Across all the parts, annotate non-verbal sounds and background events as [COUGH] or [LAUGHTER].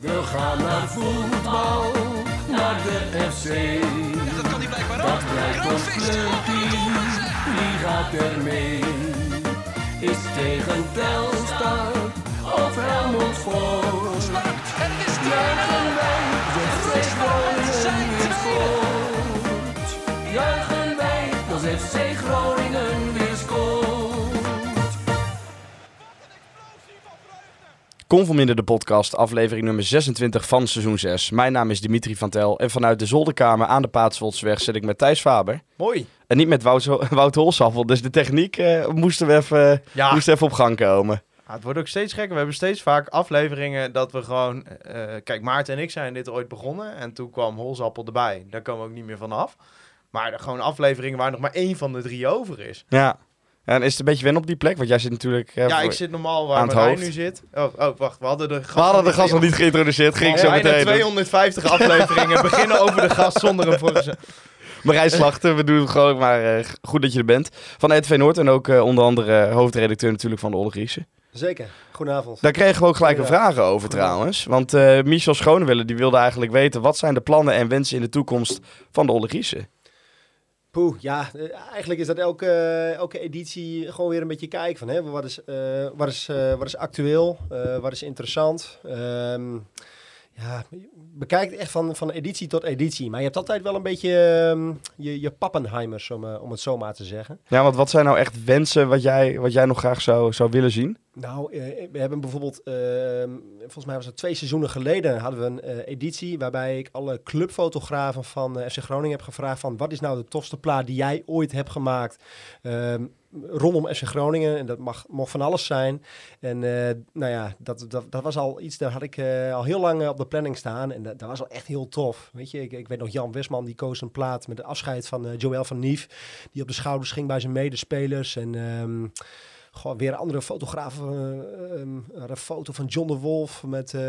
We gaan naar voetbal, naar de FC. Dat kan niet blijkbaar Dat ook. blijkt ons Kroonvist. clubteam, wie gaat er mee? Is tegen Telstar of Helmond Sport? En het is Juichen wij, de FC Groningen weer scoort. Juichen wij, als FC Groningen Conforminder de podcast, aflevering nummer 26 van seizoen 6. Mijn naam is Dimitri van Tel en vanuit de zolderkamer aan de Paatswoldsweg zit ik met Thijs Faber. Mooi. En niet met Wout, Wout dus de techniek eh, moesten we even, Ja. moest even op gang komen. Ah, het wordt ook steeds gekker. We hebben steeds vaak afleveringen dat we gewoon... eh, kijk, Maarten en ik zijn dit ooit begonnen. En toen kwam Holzappel erbij. Daar komen we ook niet meer van af. Maar er gewoon afleveringen waar nog maar één van de drie over is. Ja. En is het een beetje wennen op die plek? Want jij zit natuurlijk... eh, ja, ik zit normaal waar aan het Marijn nu zit. Oh, oh, wacht. We hadden de gast, We hadden de gast nog niet geïntroduceerd, ging ik zo meteen. doen. 250 afleveringen [LAUGHS] beginnen over de gast zonder hem voor te Marijn Slachter, we doen het gewoon maar eh, goed dat je er bent. Van RTV Noord en ook eh, onder andere hoofdredacteur natuurlijk van de Ollegriese. Zeker. Goedenavond. Daar kregen we ook gelijk een vraag over trouwens. Want eh, Michel Schonewille die wilde eigenlijk weten... wat zijn de plannen en wensen in de toekomst van de Ollegriese? Poeh, ja, eh, eigenlijk is dat elke, elke editie gewoon weer een beetje kijken van hè, wat, is, eh, wat, is, eh, wat is actueel, eh, wat is interessant. Ehm, ja, bekijk echt van, van editie tot editie. Maar je hebt altijd wel een beetje ehm, je, je pappenheimers, om, eh, om het zo maar te zeggen. Ja, want wat zijn nou echt wensen wat jij, wat jij nog graag zou, zou willen zien? Nou, eh, we hebben bijvoorbeeld, ehm, volgens mij was het twee seizoenen geleden, hadden we een eh, editie waarbij ik alle clubfotografen van eh, FC Groningen heb gevraagd van wat is nou de tofste plaat die jij ooit hebt gemaakt ehm, rondom FC Groningen. En dat mag, mocht van alles zijn. En nou ja, dat, dat, was al iets, daar had ik al heel lang op de planning staan. En dat, was al echt heel tof. Weet je, ik, ik weet nog, Jan Westman die koos een plaat met de afscheid van Joël van Nief. Die op de schouders ging bij zijn medespelers. En... ehm, Gewoon weer een andere fotograaf. eh, ehm, een foto van John de Wolf met, eh,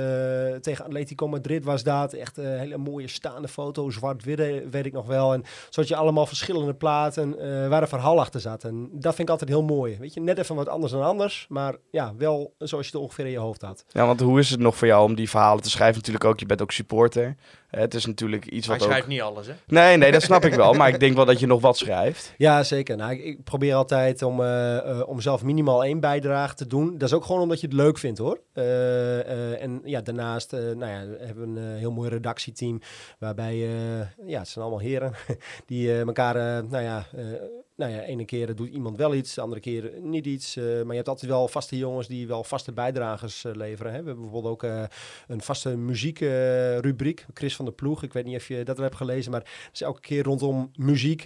tegen Atletico Madrid was dat. Echt een hele mooie staande foto. Zwart-wit eh, weet ik nog wel. En zodat je allemaal verschillende platen eh, waar een verhaal achter zat. En dat vind ik altijd heel mooi. Weet je, net even wat anders dan anders. Maar ja, wel zoals je het ongeveer in je hoofd had. Ja, want hoe is het nog voor jou om die verhalen te schrijven? Natuurlijk ook, je bent ook supporter. Het is natuurlijk iets Hij wat ook... schrijft niet alles, hè? Nee, nee, dat snap ik wel. Maar ik denk wel dat je nog wat schrijft. [LAUGHS] Ja, zeker. Nou, ik, ik probeer altijd om, eh, eh, om zelf minimaal één bijdrage te doen. Dat is ook gewoon omdat je het leuk vindt, hoor. Eh, eh, en ja, daarnaast eh, nou ja, hebben we een heel mooi redactieteam. Waarbij, eh, ja, het zijn allemaal heren [LAUGHS] die eh, elkaar, eh, nou ja... nou ja, ene keer doet iemand wel iets, de andere keer niet iets. eh, maar je hebt altijd wel vaste jongens die wel vaste bijdragers eh, leveren. Hè. We hebben bijvoorbeeld ook eh, een vaste muziekrubriek. Chris van der Ploeg, ik weet niet of je dat hebt gelezen, maar het is elke keer rondom muziek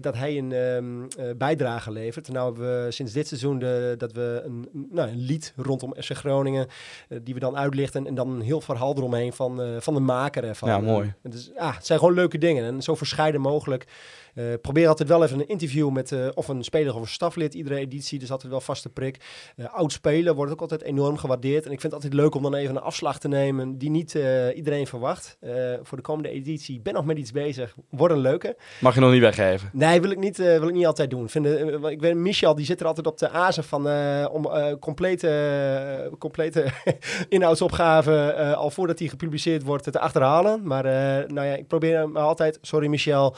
dat hij een ehm, eh, bijdrage levert. Nou hebben we sinds dit seizoen de, dat we een, nou, een lied rondom FC Groningen, die we dan uitlichten en dan een heel verhaal eromheen van, van de maker ervan. Ja, mooi. En dus, ah, het zijn gewoon leuke dingen en zo verscheiden mogelijk. Eh, probeer altijd wel even een interview met eh, of een speler of een staflid. Iedere editie, dus altijd wel vaste prik. Eh, oud spelen wordt ook altijd enorm gewaardeerd. En ik vind het altijd leuk om dan even een afslag te nemen die niet iedereen verwacht. Voor de komende editie ik ben nog met iets bezig. Wordt een leuke. Mag je nog niet weggeven. Nee, wil ik niet, wil ik niet altijd doen. Vind, ik weet, Michel die zit er altijd op de azen van om complete, complete [LAUGHS] inhoudsopgaven al voordat die gepubliceerd wordt te achterhalen. Maar nou ja, ik probeer me altijd, sorry Michel,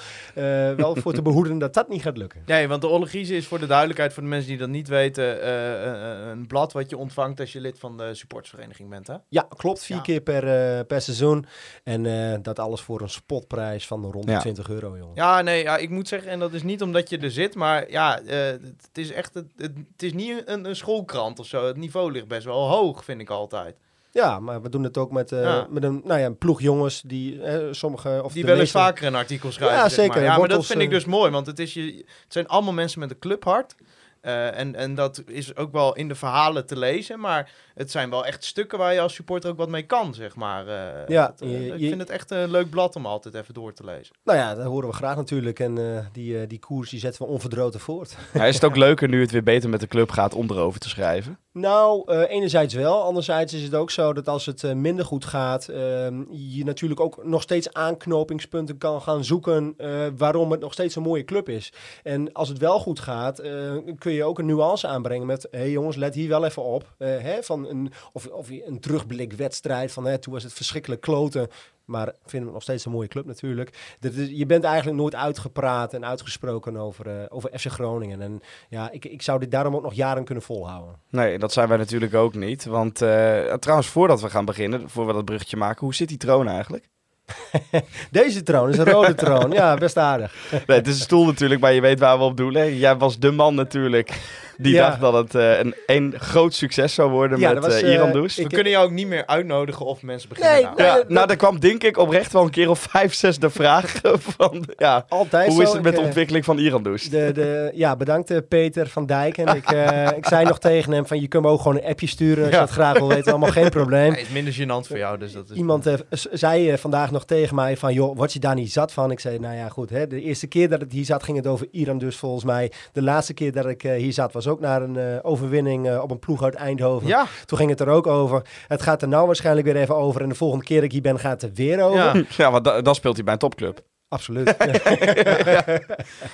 wel voor te behoeden dat dat niet gaat lukken. Nee, want de Ollegriese is voor de duidelijkheid, voor de mensen die dat niet weten, eh, eh, een blad wat je ontvangt als je lid van de supportersvereniging bent, hè? Ja, klopt. Vier Ja. keer per, eh, per seizoen. En eh, dat alles voor een spotprijs van rond de Ja. 20 euro, jongen. Ja, nee, ja, ik moet zeggen, en dat is niet omdat je er zit, maar ja, eh, het is echt, het, het, het is niet een, een schoolkrant of zo. Het niveau ligt best wel hoog, vind ik altijd. Ja, maar we doen het ook met, eh, Ja. met een, nou ja, een ploeg jongens die eh, sommige... Of Die wel eens meeste- vaker een artikel schrijven. Ja, zeg zeker. Maar. Ja, maar dat vind ik eh, dus mooi, want het, is je, het zijn allemaal mensen met een clubhart. Eh, en, en dat is ook wel in de verhalen te lezen, maar het zijn wel echt stukken waar je als supporter ook wat mee kan, zeg maar. Eh, Ja, dat, eh, je- ik je- vind het echt een leuk blad om altijd even door te lezen. Nou ja, dat horen we graag natuurlijk. En eh, die, die koers die zetten we onverdroten voort. [LAUGHS] Ja, is het ook leuker nu het weer beter met de club gaat om erover te schrijven? Nou, eh, enerzijds wel. Anderzijds is het ook zo dat als het minder goed gaat, ehm, je natuurlijk ook nog steeds aanknopingspunten kan gaan zoeken eh, waarom het nog steeds een mooie club is. En als het wel goed gaat, eh, kun kun je ook een nuance aanbrengen met... hé hey jongens, let hier wel even op. Eh, hè, van een, of, of een terugblikwedstrijd van... Hè, toen was het verschrikkelijk kloten. Maar vinden we nog steeds een mooie club natuurlijk. Is- je bent eigenlijk nooit uitgepraat en uitgesproken over, eh, over FC Groningen. En ja, ik, ik zou dit daarom ook nog jaren kunnen volhouden. Nee, dat zijn wij natuurlijk ook niet. Want eh, trouwens, voordat we gaan beginnen, voor we dat bruggetje maken, hoe zit die troon eigenlijk? [LAUGHS] Deze troon is een rode troon. Ja, best aardig. Nee, het is een stoel natuurlijk, maar je weet waar we op doelen. Jij was de man natuurlijk die Ja. dacht dat het eh, een, een groot succes zou worden Ja, met was, eh, Iran eh, Does. We Ik- kunnen jou ook niet meer uitnodigen of mensen beginnen Nee, nou. nee. Ja, dat- nou, er kwam denk ik oprecht wel een keer of vijf, zes de vraag [LAUGHS] van, ja, Altijd hoe zo. is het met Ik, de ontwikkeling van Iran Does? De, de, ja, bedankt Peter van Dijk. En ik, eh, ik zei nog [LAUGHS] tegen hem van je kunt me ook gewoon een appje sturen als je Ja. dat graag wil weten. Allemaal geen probleem. [LAUGHS] Het is minder gênant voor jou, dus dat is... Iemand zei vandaag nog tegen mij van, joh, word je daar niet zat van? Ik zei, nou ja, goed, hè, de eerste keer dat ik hier zat ging het over Iran dus volgens mij. De laatste keer dat ik hier zat was ook naar een eh, overwinning eh, op een ploeg uit Eindhoven. Ja, Toen ging het er ook over. Het gaat er nou waarschijnlijk weer even over. En de volgende keer dat ik hier ben gaat het er weer over. ja. [LAUGHS] Ja, want da- dan speelt hij bij een topclub. Absoluut. [LAUGHS] [LAUGHS]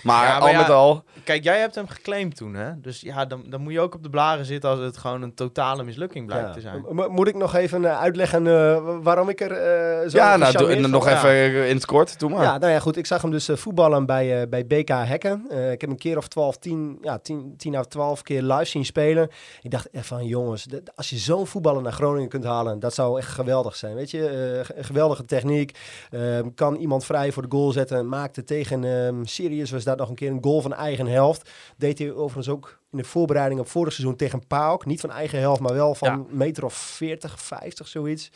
Maar, Ja, maar al ja, met al, Kijk, jij hebt hem geclaimd toen, hè? Dus ja, dan, dan moet je ook op de blaren zitten als het gewoon een totale mislukking blijkt Ja. te zijn. Mo- Moet ik nog even eh, uitleggen eh, waarom ik er eh, zo ja, nou, nog even in het kort, doe maar. Ja, nou ja, goed. Ik zag hem dus voetballen bij, eh, bij BK Hekken. Eh, ik heb een keer of 12, 10, ja, 10, 10 à 12 keer live zien spelen. Ik dacht echt van, jongens, als je zo'n voetballer naar Groningen kunt halen, dat zou echt geweldig zijn. Weet je, Eh, ge- geweldige techniek. Eh, kan iemand vrij voor de goal zetten. Maakte tegen ehm Sirius was dat nog een keer een goal van eigen helft. Deed hij overigens ook in de voorbereiding op vorig seizoen tegen PAOK. Niet van eigen helft, maar wel van Ja. meter of 40, 50, zoiets.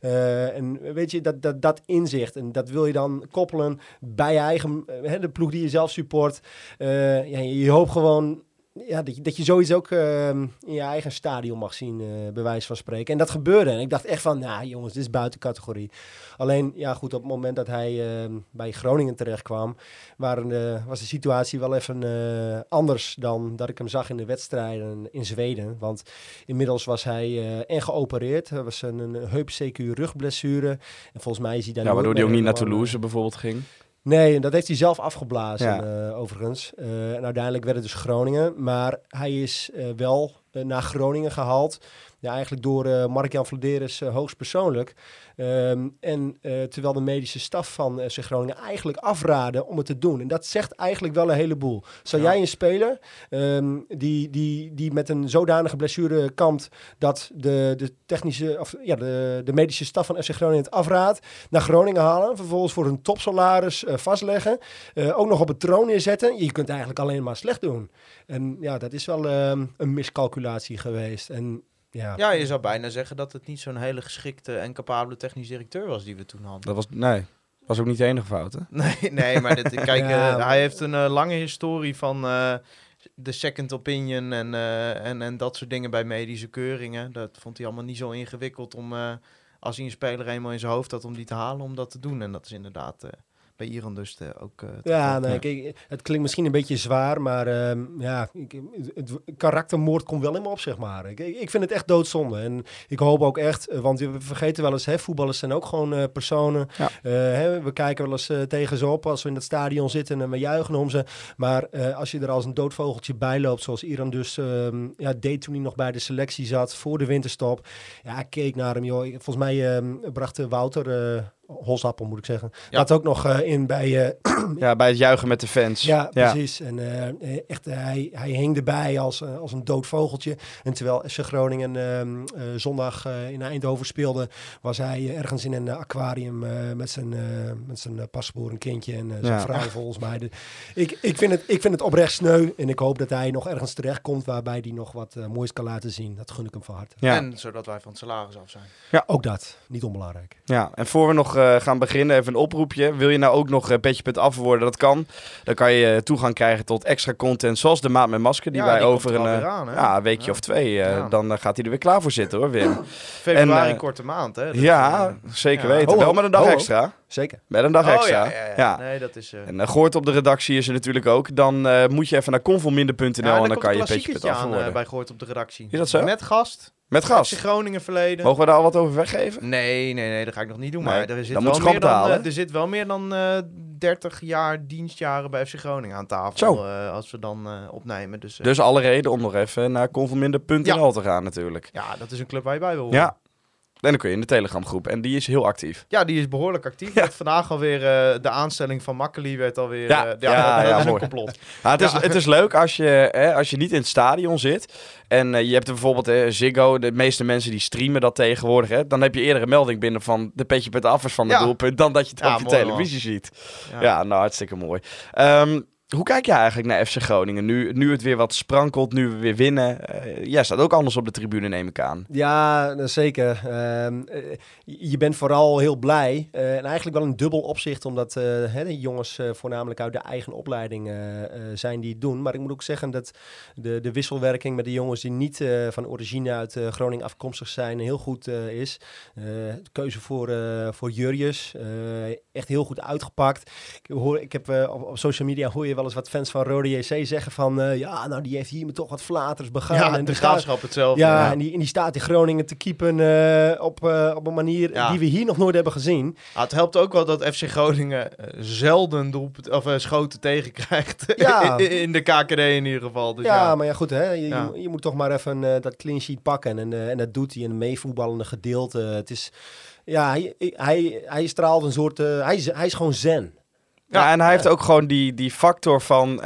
Eh, en weet je, dat, dat, dat inzicht. En dat wil je dan koppelen bij je eigen, eh, hè, de ploeg die je zelf support. Eh, ja, je, je hoopt gewoon ja, dat, je, dat je zoiets ook eh, in je eigen stadion mag zien, eh bij wijze van spreken. En dat gebeurde. En ik dacht echt van, nou jongens, dit is buiten categorie. Alleen, ja goed, op het moment dat hij eh, bij Groningen terecht kwam, waren, eh, was de situatie wel even eh, anders dan dat ik hem zag in de wedstrijden in Zweden. Want inmiddels was hij en geopereerd. Er was een, een heup CQ rugblessure. En volgens mij is hij daar Ja, waardoor hij ook niet naar Toulouse bijvoorbeeld ging. Nee, en dat heeft hij zelf afgeblazen, Ja. eh, overigens. Eh, en uiteindelijk werd het dus Groningen. Maar hij is eh, wel naar Groningen gehaald. Ja, eigenlijk door eh Mark-Jan Vladeris eh, hoogstpersoonlijk. Ehm, en eh, terwijl de medische staf van FC Groningen eigenlijk afraden om het te doen. En dat zegt eigenlijk wel een heleboel. Zou Ja. jij een speler ehm, die, die, die met een zodanige blessure kampt dat de, de technische of ja, de, de medische staf van FC Groningen het afraadt, naar Groningen halen, vervolgens voor een topsalaris eh, vastleggen, eh, ook nog op het troon neerzetten. Je kunt eigenlijk alleen maar slecht doen. En ja, dat is wel ehm, een miscalculatie geweest. En ja, Ja, je zou bijna zeggen dat het niet zo'n hele geschikte en capabele technisch directeur was die we toen hadden. Dat was, nee, was ook niet de enige fout, hè? [LAUGHS] Nee, nee maar dit, kijk, Ja. eh, hij heeft een eh, lange historie van eh, de second opinion en, eh, en, en dat soort dingen bij medische keuringen. Dat vond hij allemaal niet zo ingewikkeld om, eh, als hij een speler eenmaal in zijn hoofd had, om die te halen, om dat te doen. En dat is inderdaad eh, bij Iran dus eh, ook eh, Ja, nee, kijk, het klinkt misschien een beetje zwaar, maar ehm, ja, ik, het, het karaktermoord komt wel in me op, zeg maar. Ik, ik vind het echt doodzonde. En ik hoop ook echt, eh, want we vergeten wel eens, hè, voetballers zijn ook gewoon eh, personen. Ja. Eh, hè, we kijken wel eens tegen ze op als we in het stadion zitten en we juichen om ze. Maar eh, als je er als een doodvogeltje bij loopt, zoals Iran dus ehm, ja, deed toen hij nog bij de selectie zat, voor de winterstop. Ja, ik keek naar hem, joh. Volgens mij ehm, bracht eh, Wouter... Holsappel moet ik zeggen. Ja. Dat ook nog eh, in bij, eh, [CLEARS THROAT] Ja, bij het juichen met de fans. ja, precies. En eh, echt, hij, hij hing erbij als, als een dood vogeltje. En terwijl FC Groningen ehm, eh, zondag eh, in Eindhoven speelde, was hij ergens in een aquarium eh, met zijn, eh met zijn uh, pasgeboren kindje en zijn Ja. vrouw volgens mij. De- ik, ik, vind het, ik vind het oprecht sneu en ik hoop dat hij nog ergens terecht komt waarbij hij nog wat moois kan laten zien. Dat gun ik hem van harte. Ja. En zodat wij van het salaris af zijn. Ook dat, niet onbelangrijk. Ja, en voor we nog eh, gaan beginnen, even een oproepje. Wil je nou ook nog uh, petje.af worden? Dat kan. Dan kan je eh, toegang krijgen tot extra content, zoals de Maat met Masker, die Ja, wij die over er een, eh, aan, ja, een weekje Ja. of twee, eh, dan eh, gaat hij er weer klaar voor zitten hoor, Wim. [LAUGHS] Februari, En, eh, korte maand, hè? Dat, ja, eh, zeker weten. Ho, ho. Wel met een dag Ho, extra. Zeker. Met een dag oh, extra. ja, ja, ja. Ja. Nee, dat is... eh En uh, Goort op de redactie is er natuurlijk ook. Dan eh, moet je even naar convolminder.nl ja, en dan kan je af worden. eh, bij Goort op de redactie. Is dat zo? Met gast. Met FC gast. Groningen verleden. Mogen we daar al wat over weggeven? Nee, nee, nee, dat ga ik nog niet doen. Nee, Maar er zit, dan wel meer dan, eh, er zit wel meer dan eh 30 jaar dienstjaren bij FC Groningen aan tafel. Eh, als we dan eh, opnemen. Dus, eh, Dus alle reden om nog even naar conforminder.nl te gaan natuurlijk. ja, dat is een club waar je bij wil horen. Ja. En dan kun je in de Telegram groep. En die is heel actief. Ja, die is behoorlijk actief. Ja. Vandaag alweer eh, de aanstelling van Makkeli werd alweer... Ja, eh, ja, ja, [LAUGHS] een mooi. complot. Ja, het, is, Ja. het is leuk als je, hè, als je niet in het stadion zit. En eh, je hebt er bijvoorbeeld Ziggo. De meeste mensen die streamen dat tegenwoordig. Hè, dan heb je eerder een melding binnen van de petje met de afwas van de Ja. doelpunt. Dan dat je het Ja, op je mooi, televisie ziet. Ja. Ja. nou hartstikke mooi. Ehm, hoe kijk je eigenlijk naar FC Groningen? Nu, nu het weer wat sprankelt, nu we weer winnen. Eh, jij staat ook anders op de tribune, neem ik aan. Ja, nou, zeker. Ehm, eh, je bent vooral heel blij. eh, en eigenlijk wel een dubbel opzicht, omdat hè, de jongens voornamelijk uit de eigen opleiding zijn die het doen. Maar ik moet ook zeggen dat de, de wisselwerking met de jongens die niet van origine uit Groningen afkomstig zijn heel goed is. De keuze voor, voor Jurjes, echt heel goed uitgepakt. Ik, hoor, ik heb op, op social media hoor je wel eens wat fans van Rode JC zeggen van... eh, ja, nou die heeft hier me toch wat flaters begaan. Ja, en de graafschap hetzelfde. ja, En, die, en die staat in Groningen te keepen eh, op, eh, op een manier Ja. die we hier nog nooit hebben gezien. Ah, het helpt ook wel dat FC Groningen zelden doelpunt, of, schoten tegenkrijgt. [LAUGHS] Ja. in de KKD in ieder geval. Dus ja, ja, maar ja, goed, hè, je, je moet- je, moet toch maar even dat clean sheet pakken. En, en dat doet hij in een meevoetballende gedeelte. Het is, ja, hij, hij, hij straalt een soort, hij, is, hij is gewoon zen. Ja, en hij heeft ook gewoon die, die factor van...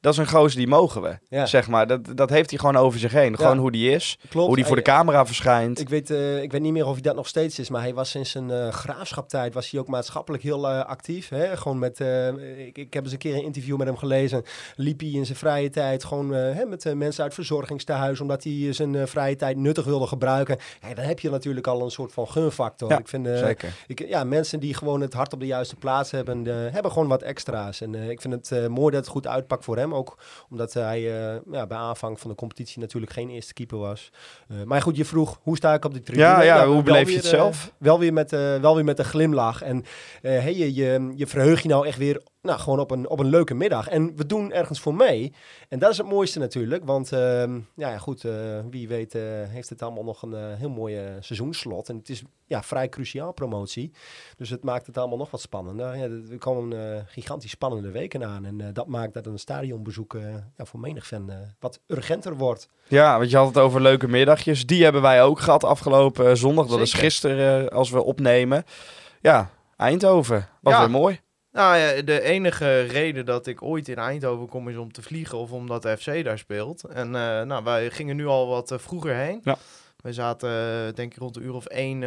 dat is een gozer die mogen we, Ja. zeg maar. Dat, dat heeft hij gewoon over zich heen. Gewoon hoe die is, Klopt. hoe die voor de camera verschijnt. Ik weet, eh, ik weet niet meer of hij dat nog steeds is, maar hij was sinds zijn eh graafschaptijd was hij ook maatschappelijk heel eh, actief. Hè? Gewoon met, ik, ik heb eens een keer een interview met hem gelezen. Liep hij in zijn vrije tijd gewoon hè, met mensen uit verzorgingstehuis, omdat hij zijn vrije tijd nuttig wilde gebruiken. Ja, dan heb je natuurlijk al een soort van gunfactor. Ja, ik vind, Zeker. ik, ja, mensen die gewoon het hart op de juiste plaats hebben, hebben gewoon wat extra's. En ik vind het mooi dat het goed uitpakt voor hem. Ook omdat hij eh, ja, bij aanvang van de competitie natuurlijk geen eerste keeper was. Eh, maar goed, je vroeg, hoe sta ik op de tribune? Ja, ja, hoe beleef je het eh, zelf? wel, weer met, eh, wel weer met een glimlach. En eh, hey, je, je, je verheugt je nou echt weer nou, gewoon op een, op een leuke middag. En we doen ergens voor mee. En dat is het mooiste natuurlijk. Want ehm, ja, ja, goed, eh, wie weet eh, heeft het allemaal nog een eh, heel mooi eh, seizoensslot. En het is ja, vrij cruciaal promotie. Dus het maakt het allemaal nog wat spannender. Ja, er komen gigantisch spannende weken aan. En dat maakt dat een stadionbezoek ja, voor menig fan wat urgenter wordt. Ja, want je had het over leuke middagjes. Die hebben wij ook gehad afgelopen zondag. Dat is gisteren als we opnemen. Ja, Eindhoven. Was Ja. weer mooi. Nou ja, de enige reden dat ik ooit in Eindhoven kom is om te vliegen of omdat de FC daar speelt. En eh, nou, wij gingen nu al wat eh, vroeger heen. Ja. We zaten eh, denk ik rond een uur of één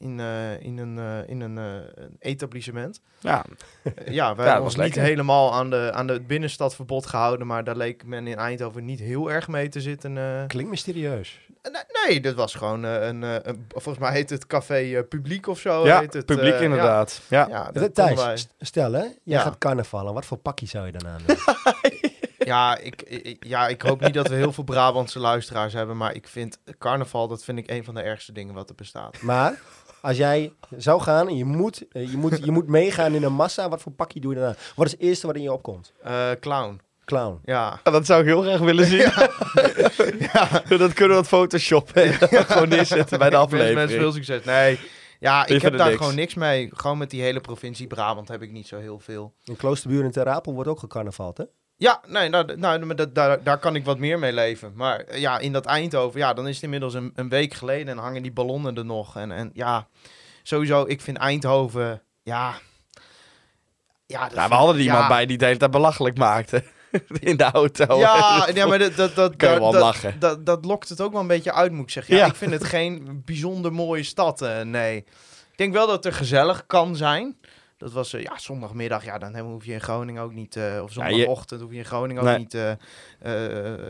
in, eh, in een, eh, in een, eh, een etablissement. Ja, ja, [LAUGHS] wij Ja, hebben ons was niet lekker. helemaal aan de, aan de binnenstadverbod gehouden, maar daar leek men in Eindhoven niet heel erg mee te zitten. eh. Klinkt mysterieus. Nee, nee, dat was gewoon een, eh, een- volgens mij heet het café Publiek of zo. ja heet het, publiek inderdaad. Ja. Ja, ja, Thijs, wij. stel hè, jij Ja. gaat carnavallen. Wat voor pakje zou je dan aan doen? [LAUGHS] Ja ik, ik- ja, ik hoop niet dat we heel veel Brabantse luisteraars hebben, maar ik vind carnaval, dat vind ik een van de ergste dingen wat er bestaat. Maar als jij zou gaan en je moet, eh, je moet, je moet meegaan in een massa, wat voor pakje doe je dan aan? Wat is het eerste wat in je opkomt? Eh, clown, Clown. ja. Dat zou ik heel graag willen zien. [LAUGHS] dat kunnen we wat photoshoppen. Gewoon neerzetten bij de Ik wens mensen veel aflevering. succes. Nee, ja, ik heb daar niks. gewoon niks mee. Gewoon met die hele provincie Brabant heb ik niet zo heel veel. In Kloosterbuur en Ter Apel wordt ook gecarnavald, hè? Ja, nee, nou, nou, maar dat, daar, daar kan ik wat meer mee leven. Maar eh, ja, in dat Eindhoven, ja, dan is het inmiddels een, een week geleden en hangen die ballonnen er nog. En, en ja, sowieso, ik vind Eindhoven, ja... Ja, dat Ja, we hadden iemand ja, bij die de hele tijd belachelijk maakte. [LAUGHS] In de auto. Ja, ja, maar dat, dat, dat, [LAUGHS] wel dat, lachen. Dat, dat lokt het ook wel een beetje uit, moet ik zeggen. Ja, Ja. ik vind het geen bijzonder mooie stad, eh, nee. Ik denk wel dat het er gezellig kan zijn. Dat was eh, ja, zondagmiddag, ja, dan hoef je in Groningen ook niet... eh, of Ja, je- zondagochtend hoef je in Groningen ook niet eh,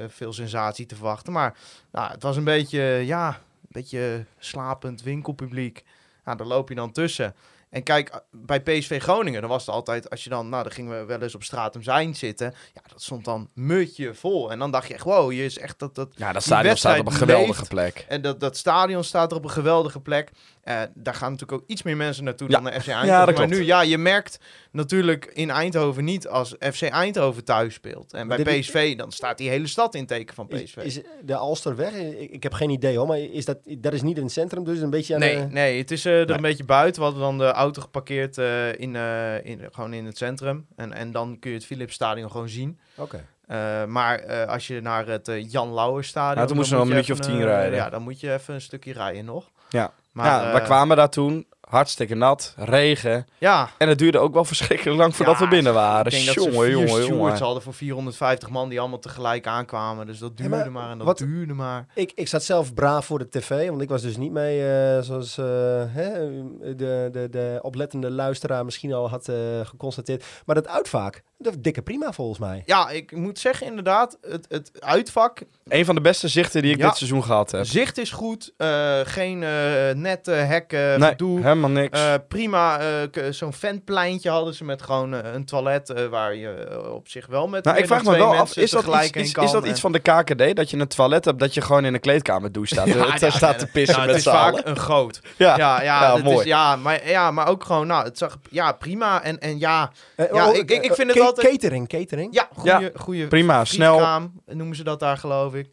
veel sensatie te verwachten. Maar nou, het was een beetje, ja, een beetje slapend winkelpubliek. Nou, daar loop je dan tussen. En kijk, bij PSV Groningen, dan was het altijd, als je dan, nou, dan gingen we wel eens op straat om zijn zitten. Ja, dat stond dan mutje vol. En dan dacht je echt, wow, je is echt dat, dat, Ja, dat stadion staat op een geweldige leeft. plek. en dat, dat stadion staat er op een geweldige plek. Eh, daar gaan natuurlijk ook iets meer mensen naartoe Ja. dan naar FC Eindhoven. Ja, dat maar klopt. nu, ja, je merkt natuurlijk in Eindhoven niet als FC Eindhoven thuis speelt. En Maar bij is- PSV, dan staat die hele stad in teken van PSV. is de Alster weg? Ik, ik heb geen idee hoor, maar is dat, dat is niet in het centrum, dus een beetje aan Nee, de... nee, het is eh, er Nee. een beetje buiten. We hadden dan de auto geparkeerd eh, in, eh, in, gewoon in het centrum. En, en dan kun je het Philipsstadion gewoon zien. Oké. Eh, maar eh, als je naar het Jan Lauwerstadion... Ja, toen nog je een minuutje of tien rijden. Ja, dan moet je even een stukje rijden nog. Ja. Maar, ja, we eh, kwamen daar toen, hartstikke nat, regen. Ja, En het duurde ook wel verschrikkelijk lang voordat Ja, we binnen waren. ik denk dat ze Jongen, vier jongen, stewards jongen. hadden voor 450 man die allemaal tegelijk aankwamen. Dus dat duurde maar maar, en dat wat- duurde maar. Ik, ik zat zelf braaf voor de tv, want ik was dus niet mee eh, zoals eh, hè, de, de, de oplettende luisteraar misschien al had geconstateerd. Maar dat uitvaak, dat dikke prima volgens mij. Ja, ik moet zeggen inderdaad, het, het uitvak, Een van de beste zichten die ik Ja. dit seizoen gehad heb. zicht is goed. eh, geen eh nette hekken, nee, gedoe. helemaal niks. Eh, prima, zo'n ventpleintje hadden ze met gewoon een toilet waar je op zich wel met nou, ik vraag me wel af, mensen is dat, iets, is, kan is dat en- iets van de KKD? Dat je een toilet hebt, dat je gewoon in een kleedkamer douche staat. [LAUGHS] Ja, Ja, staat ja, te pissen Nou, met het is vaak allen. een goot. [LAUGHS] Ja, Ja, ja, Ja, het mooi. Is, ja, maar, ja, maar ook gewoon, nou, het zag ja, prima. En, en ja, Eh, Ja, oh, ik- ik- ik vind het ca- altijd- Catering, catering. ja, goede, goede prima, snel. noemen ze dat daar, geloof ik.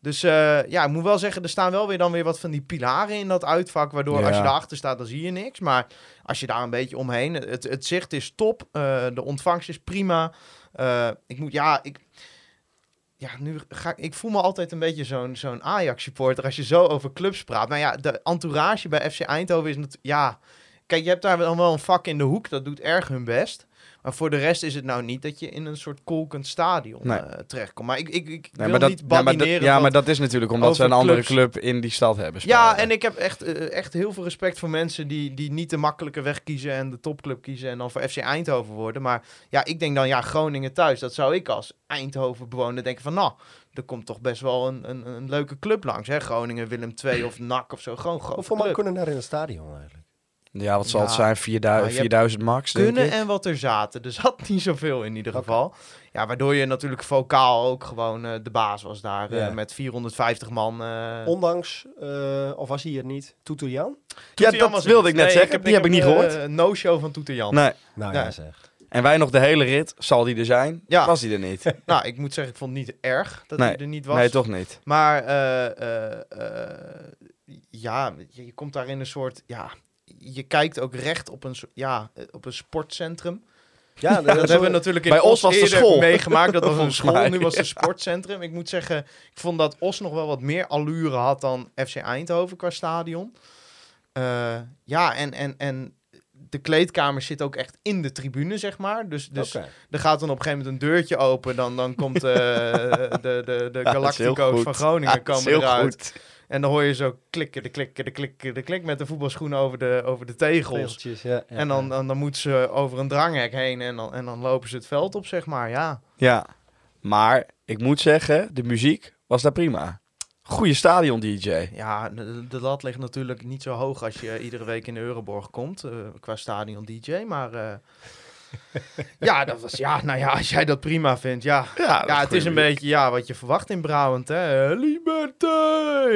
Dus eh, ja, ik moet wel zeggen, er staan wel weer dan weer wat van die pilaren in dat uitvak. Waardoor Ja. als je daarachter staat, dan zie je niks. Maar als je daar een beetje omheen, het, het zicht is top. eh, de ontvangst is prima. Eh, ik moet, ja, ik... Ja, nu ga ik, ik voel me altijd een beetje zo'n zo'n Ajax-supporter als je zo over clubs praat. Nou ja, de entourage bij FC Eindhoven is natuurlijk... Ja, kijk, je hebt daar dan wel een vak in de hoek, dat doet erg hun best. Maar voor de rest is het nou niet dat je in een soort kolkend stadion Nee. eh, terechtkomt. Maar ik, ik, ik Nee, wil maar dat, niet ja, maar, badineren ja, maar dat is natuurlijk omdat ze een andere club in die stad hebben. Ja, en ik heb echt, eh, echt heel veel respect voor mensen die, die niet de makkelijke weg kiezen en de topclub kiezen en dan voor FC Eindhoven worden. Maar ja, ik denk dan, ja, Groningen thuis, dat zou ik als Eindhoven bewoner denken van, nou, er komt toch best wel een, een, een leuke club langs. Hè? Groningen, Willem II of NAC of zo, gewoon groot. Hoeveel man kunnen daar in het stadion eigenlijk? Ja, wat zal het Ja. zijn? 4000, Ja, je hebt 4000 max, denk kunnen ik. en wat er zaten. Er zat niet zoveel in ieder geval. Ja, waardoor je natuurlijk vocaal ook gewoon eh, de baas was daar eh, Ja. met 450 man. eh. Ondanks, eh, of was hij er niet, Toeter-Jan? Ja, Toeter-Jan dat was wilde ik net Nee, zeggen. Die heb ik niet gehoord. eh, no-show van Toeter Jan. Nee. Nou Ja. ja, zeg. En wij nog de hele rit. Zal die er zijn? Ja. Was die er niet? [LAUGHS] Nou, ik moet zeggen, ik vond het niet erg dat Nee. hij er niet was. Nee, toch niet. Maar eh, eh, eh, ja, je, je komt daar in een soort, ja, je kijkt ook recht op een, ja, eh, op een sportcentrum. Ja, [LAUGHS] Dat hebben we natuurlijk in Bij Os was de school. meegemaakt. Dat [LAUGHS] was een school, nu was het een sportcentrum. Ik moet zeggen, ik vond dat Os nog wel wat meer allure had dan FC Eindhoven qua stadion. Eh, ja, en, en, en de kleedkamer zit ook echt in de tribune, zeg maar. Dus, dus Oké. er gaat dan op een gegeven moment een deurtje open. Dan, dan komt eh, [LAUGHS] de, de, de heel Galactico's van Groningen Ja, komen eruit. goed. En dan hoor je zo klikken, de klikken, de klikken, de klik met de voetbalschoenen over de, over de tegels. Ja, ja, en dan, dan, dan moeten ze over een dranghek heen en dan, en dan lopen ze het veld op, zeg maar. Ja, Ja. Maar ik moet zeggen, de muziek was daar prima. Goeie stadion DJ. ja de, de lat ligt natuurlijk niet zo hoog als je iedere week in de Euroborg komt, eh, qua stadion DJ. Maar eh, [LAUGHS] ja, dat was, ja, nou ja, als jij dat prima vindt, ja. Ja, Ja, het is een beetje ja, wat je verwacht in Brabant, hè. Liberté!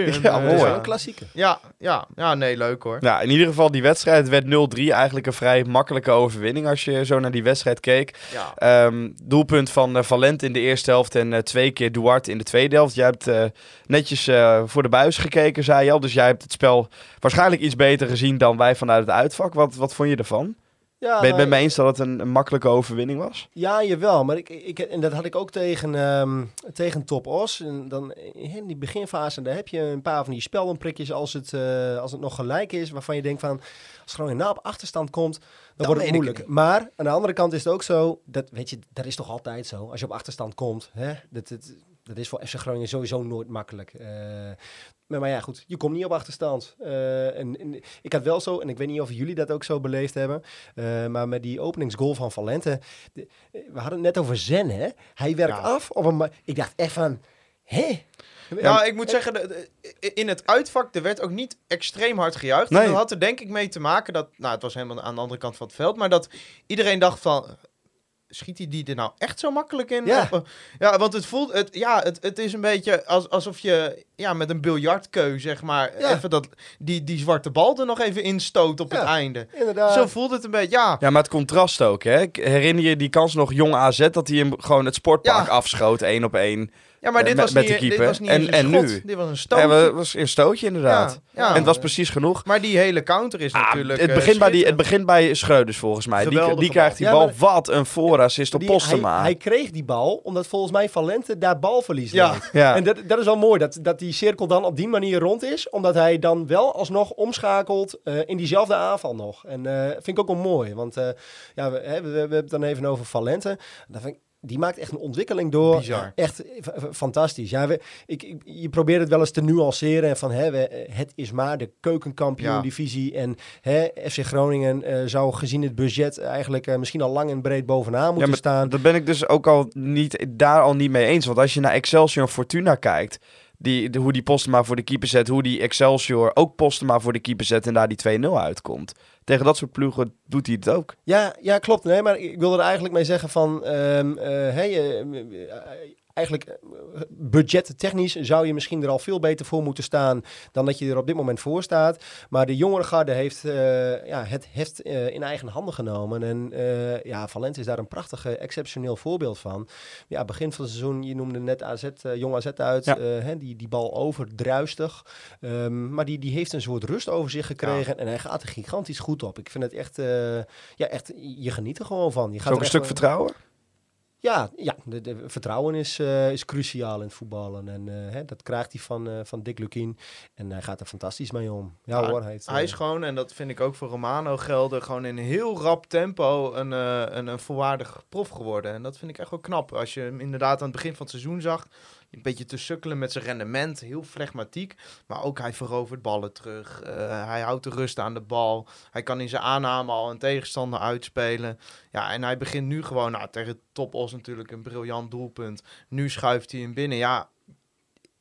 En, Ja, eh, mooi. Wel een klassieker. Ja, ja, ja, nee, leuk hoor. Ja, in ieder geval die wedstrijd werd 0-3. Eigenlijk een vrij makkelijke overwinning als je zo naar die wedstrijd keek. Ja, Ehm, doelpunt van eh, Valent in de eerste helft en eh, twee keer Duarte in de tweede helft. Jij hebt eh, netjes eh, voor de buis gekeken, zei je al. Dus jij hebt het spel waarschijnlijk iets beter gezien dan wij vanuit het uitvak. Wat, wat vond je ervan? Ja, ben je het nou, met me eens dat het een, een makkelijke overwinning was? Ja, jawel. Maar ik, ik, en dat had ik ook tegen, ehm, tegen Top Os. En dan in die beginfase, daar heb je een paar van die speldenprikjes als het, eh, als het nog gelijk is. Waarvan je denkt van, als Groningen nou op achterstand komt, dan, wordt het moeilijk. Maar aan de andere kant is het ook zo, dat, weet je, dat is toch altijd zo. Als je op achterstand komt, hè, dat, dat, dat is voor FC Groningen sowieso nooit makkelijk. Eh, maar, maar ja, goed, je komt niet op achterstand. Eh, en, en ik had wel zo, en ik weet niet of jullie dat ook zo beleefd hebben, eh, maar met die openingsgoal van Valente, de- we hadden het net over Zen, hè? Hij werkt Ja. af op een... Ik dacht echt van, hè? Ja, ik moet zeggen, in het uitvak, er werd ook niet extreem hard gejuicht. Nee. En dat had er denk ik mee te maken dat, nou het was helemaal aan de andere kant van het veld, maar dat iedereen dacht van, schiet hij die er nou echt zo makkelijk in? Ja. Of, ja want het voelt, het, ja, het, het is een beetje als, alsof je ja, met een biljartkeu, zeg maar, Ja. even dat, die, die zwarte bal er nog even instoot op Ja. het einde. Inderdaad. Zo voelt het een beetje, ja. Ja, maar het contrast ook. Hè? Herinner je die kans nog jong AZ dat hij hem gewoon het sportpark Ja. afschoot, één op één. Ja, maar Eh, dit was met niet, de dit was niet En- eens een en schot. nu? Dit was een Ja, stootje. het was een stootje inderdaad. Ja, ja. En het was precies genoeg. Maar die hele counter is Ah, natuurlijk... het, eh, begint bij die, het begint bij Schreuders volgens mij. Die, Geweldige die krijgt die bal. Ja, maar- Wat een voorassist op Die- hij, Postema. hij kreeg die bal omdat volgens mij Valente daar balverlies Ja. Ja. En dat, dat is wel mooi, dat, dat die cirkel dan op die manier rond is. Omdat hij dan wel alsnog omschakelt eh, in diezelfde aanval nog. En eh vind ik ook wel mooi. Want eh, ja, we, hè, we, we hebben het dan even over Valente. Dat vind ik, die maakt echt een ontwikkeling door. Bizar. Echt fantastisch. Ja, we, ik, ik- je probeert het wel eens te nuanceren. Van, hè, we, eh, het is maar de keukenkampioen-divisie. En hè, FC Groningen eh, zou gezien het budget eigenlijk eh, misschien al lang en breed bovenaan moeten Ja, maar staan. dat ben ik dus ook al niet, daar al niet mee eens. Want als je naar Excelsior Fortuna kijkt, die, hoe die Postema voor de keeper zet, hoe die Excelsior ook Postema voor de keeper zet en daar die 2-0 uitkomt. Tegen dat soort ploegen doet hij het ook. Ja, ja, klopt. Nee, maar ik wil er eigenlijk mee zeggen van... ehm eh, hey, eh, eigenlijk eh, budgettechnisch zou je misschien er al veel beter voor moeten staan... dan dat je er op dit moment voor staat. Maar de jongere garde heeft eh, ja, het heft eh, in eigen handen genomen. En eh, ja, Valent is daar een prachtig, exceptioneel voorbeeld van. Ja, begin van het seizoen, je noemde net AZ, jong AZ uit. Ja. hè, die, die bal overdruistig. Ehm, maar die, die heeft een soort rust over zich gekregen. En hij gaat er gigantisch goed op. Ik vind het echt... ja, echt, je geniet er gewoon van. Je gaat ook er een stuk vertrouwen. Ja, ja de, de vertrouwen is, eh, is cruciaal in het voetballen. En eh, hè, dat krijgt hij van, eh, van Dick Lukien. En hij gaat er fantastisch mee om. Ja, Ja, hoor, hij, heeft, Hij is gewoon, en dat vind ik ook voor Romano gelden, gewoon in heel rap tempo een, een, een volwaardig prof geworden. En dat vind ik echt wel knap. Als je hem inderdaad aan het begin van het seizoen zag, een beetje te sukkelen met zijn rendement, heel flegmatiek. Maar ook hij verovert ballen terug. Eh, hij houdt de rust aan de bal. Hij kan in zijn aanname al een tegenstander uitspelen. Ja, en hij begint nu gewoon, nou, tegen Topos natuurlijk een briljant doelpunt. Nu schuift hij hem binnen. Ja,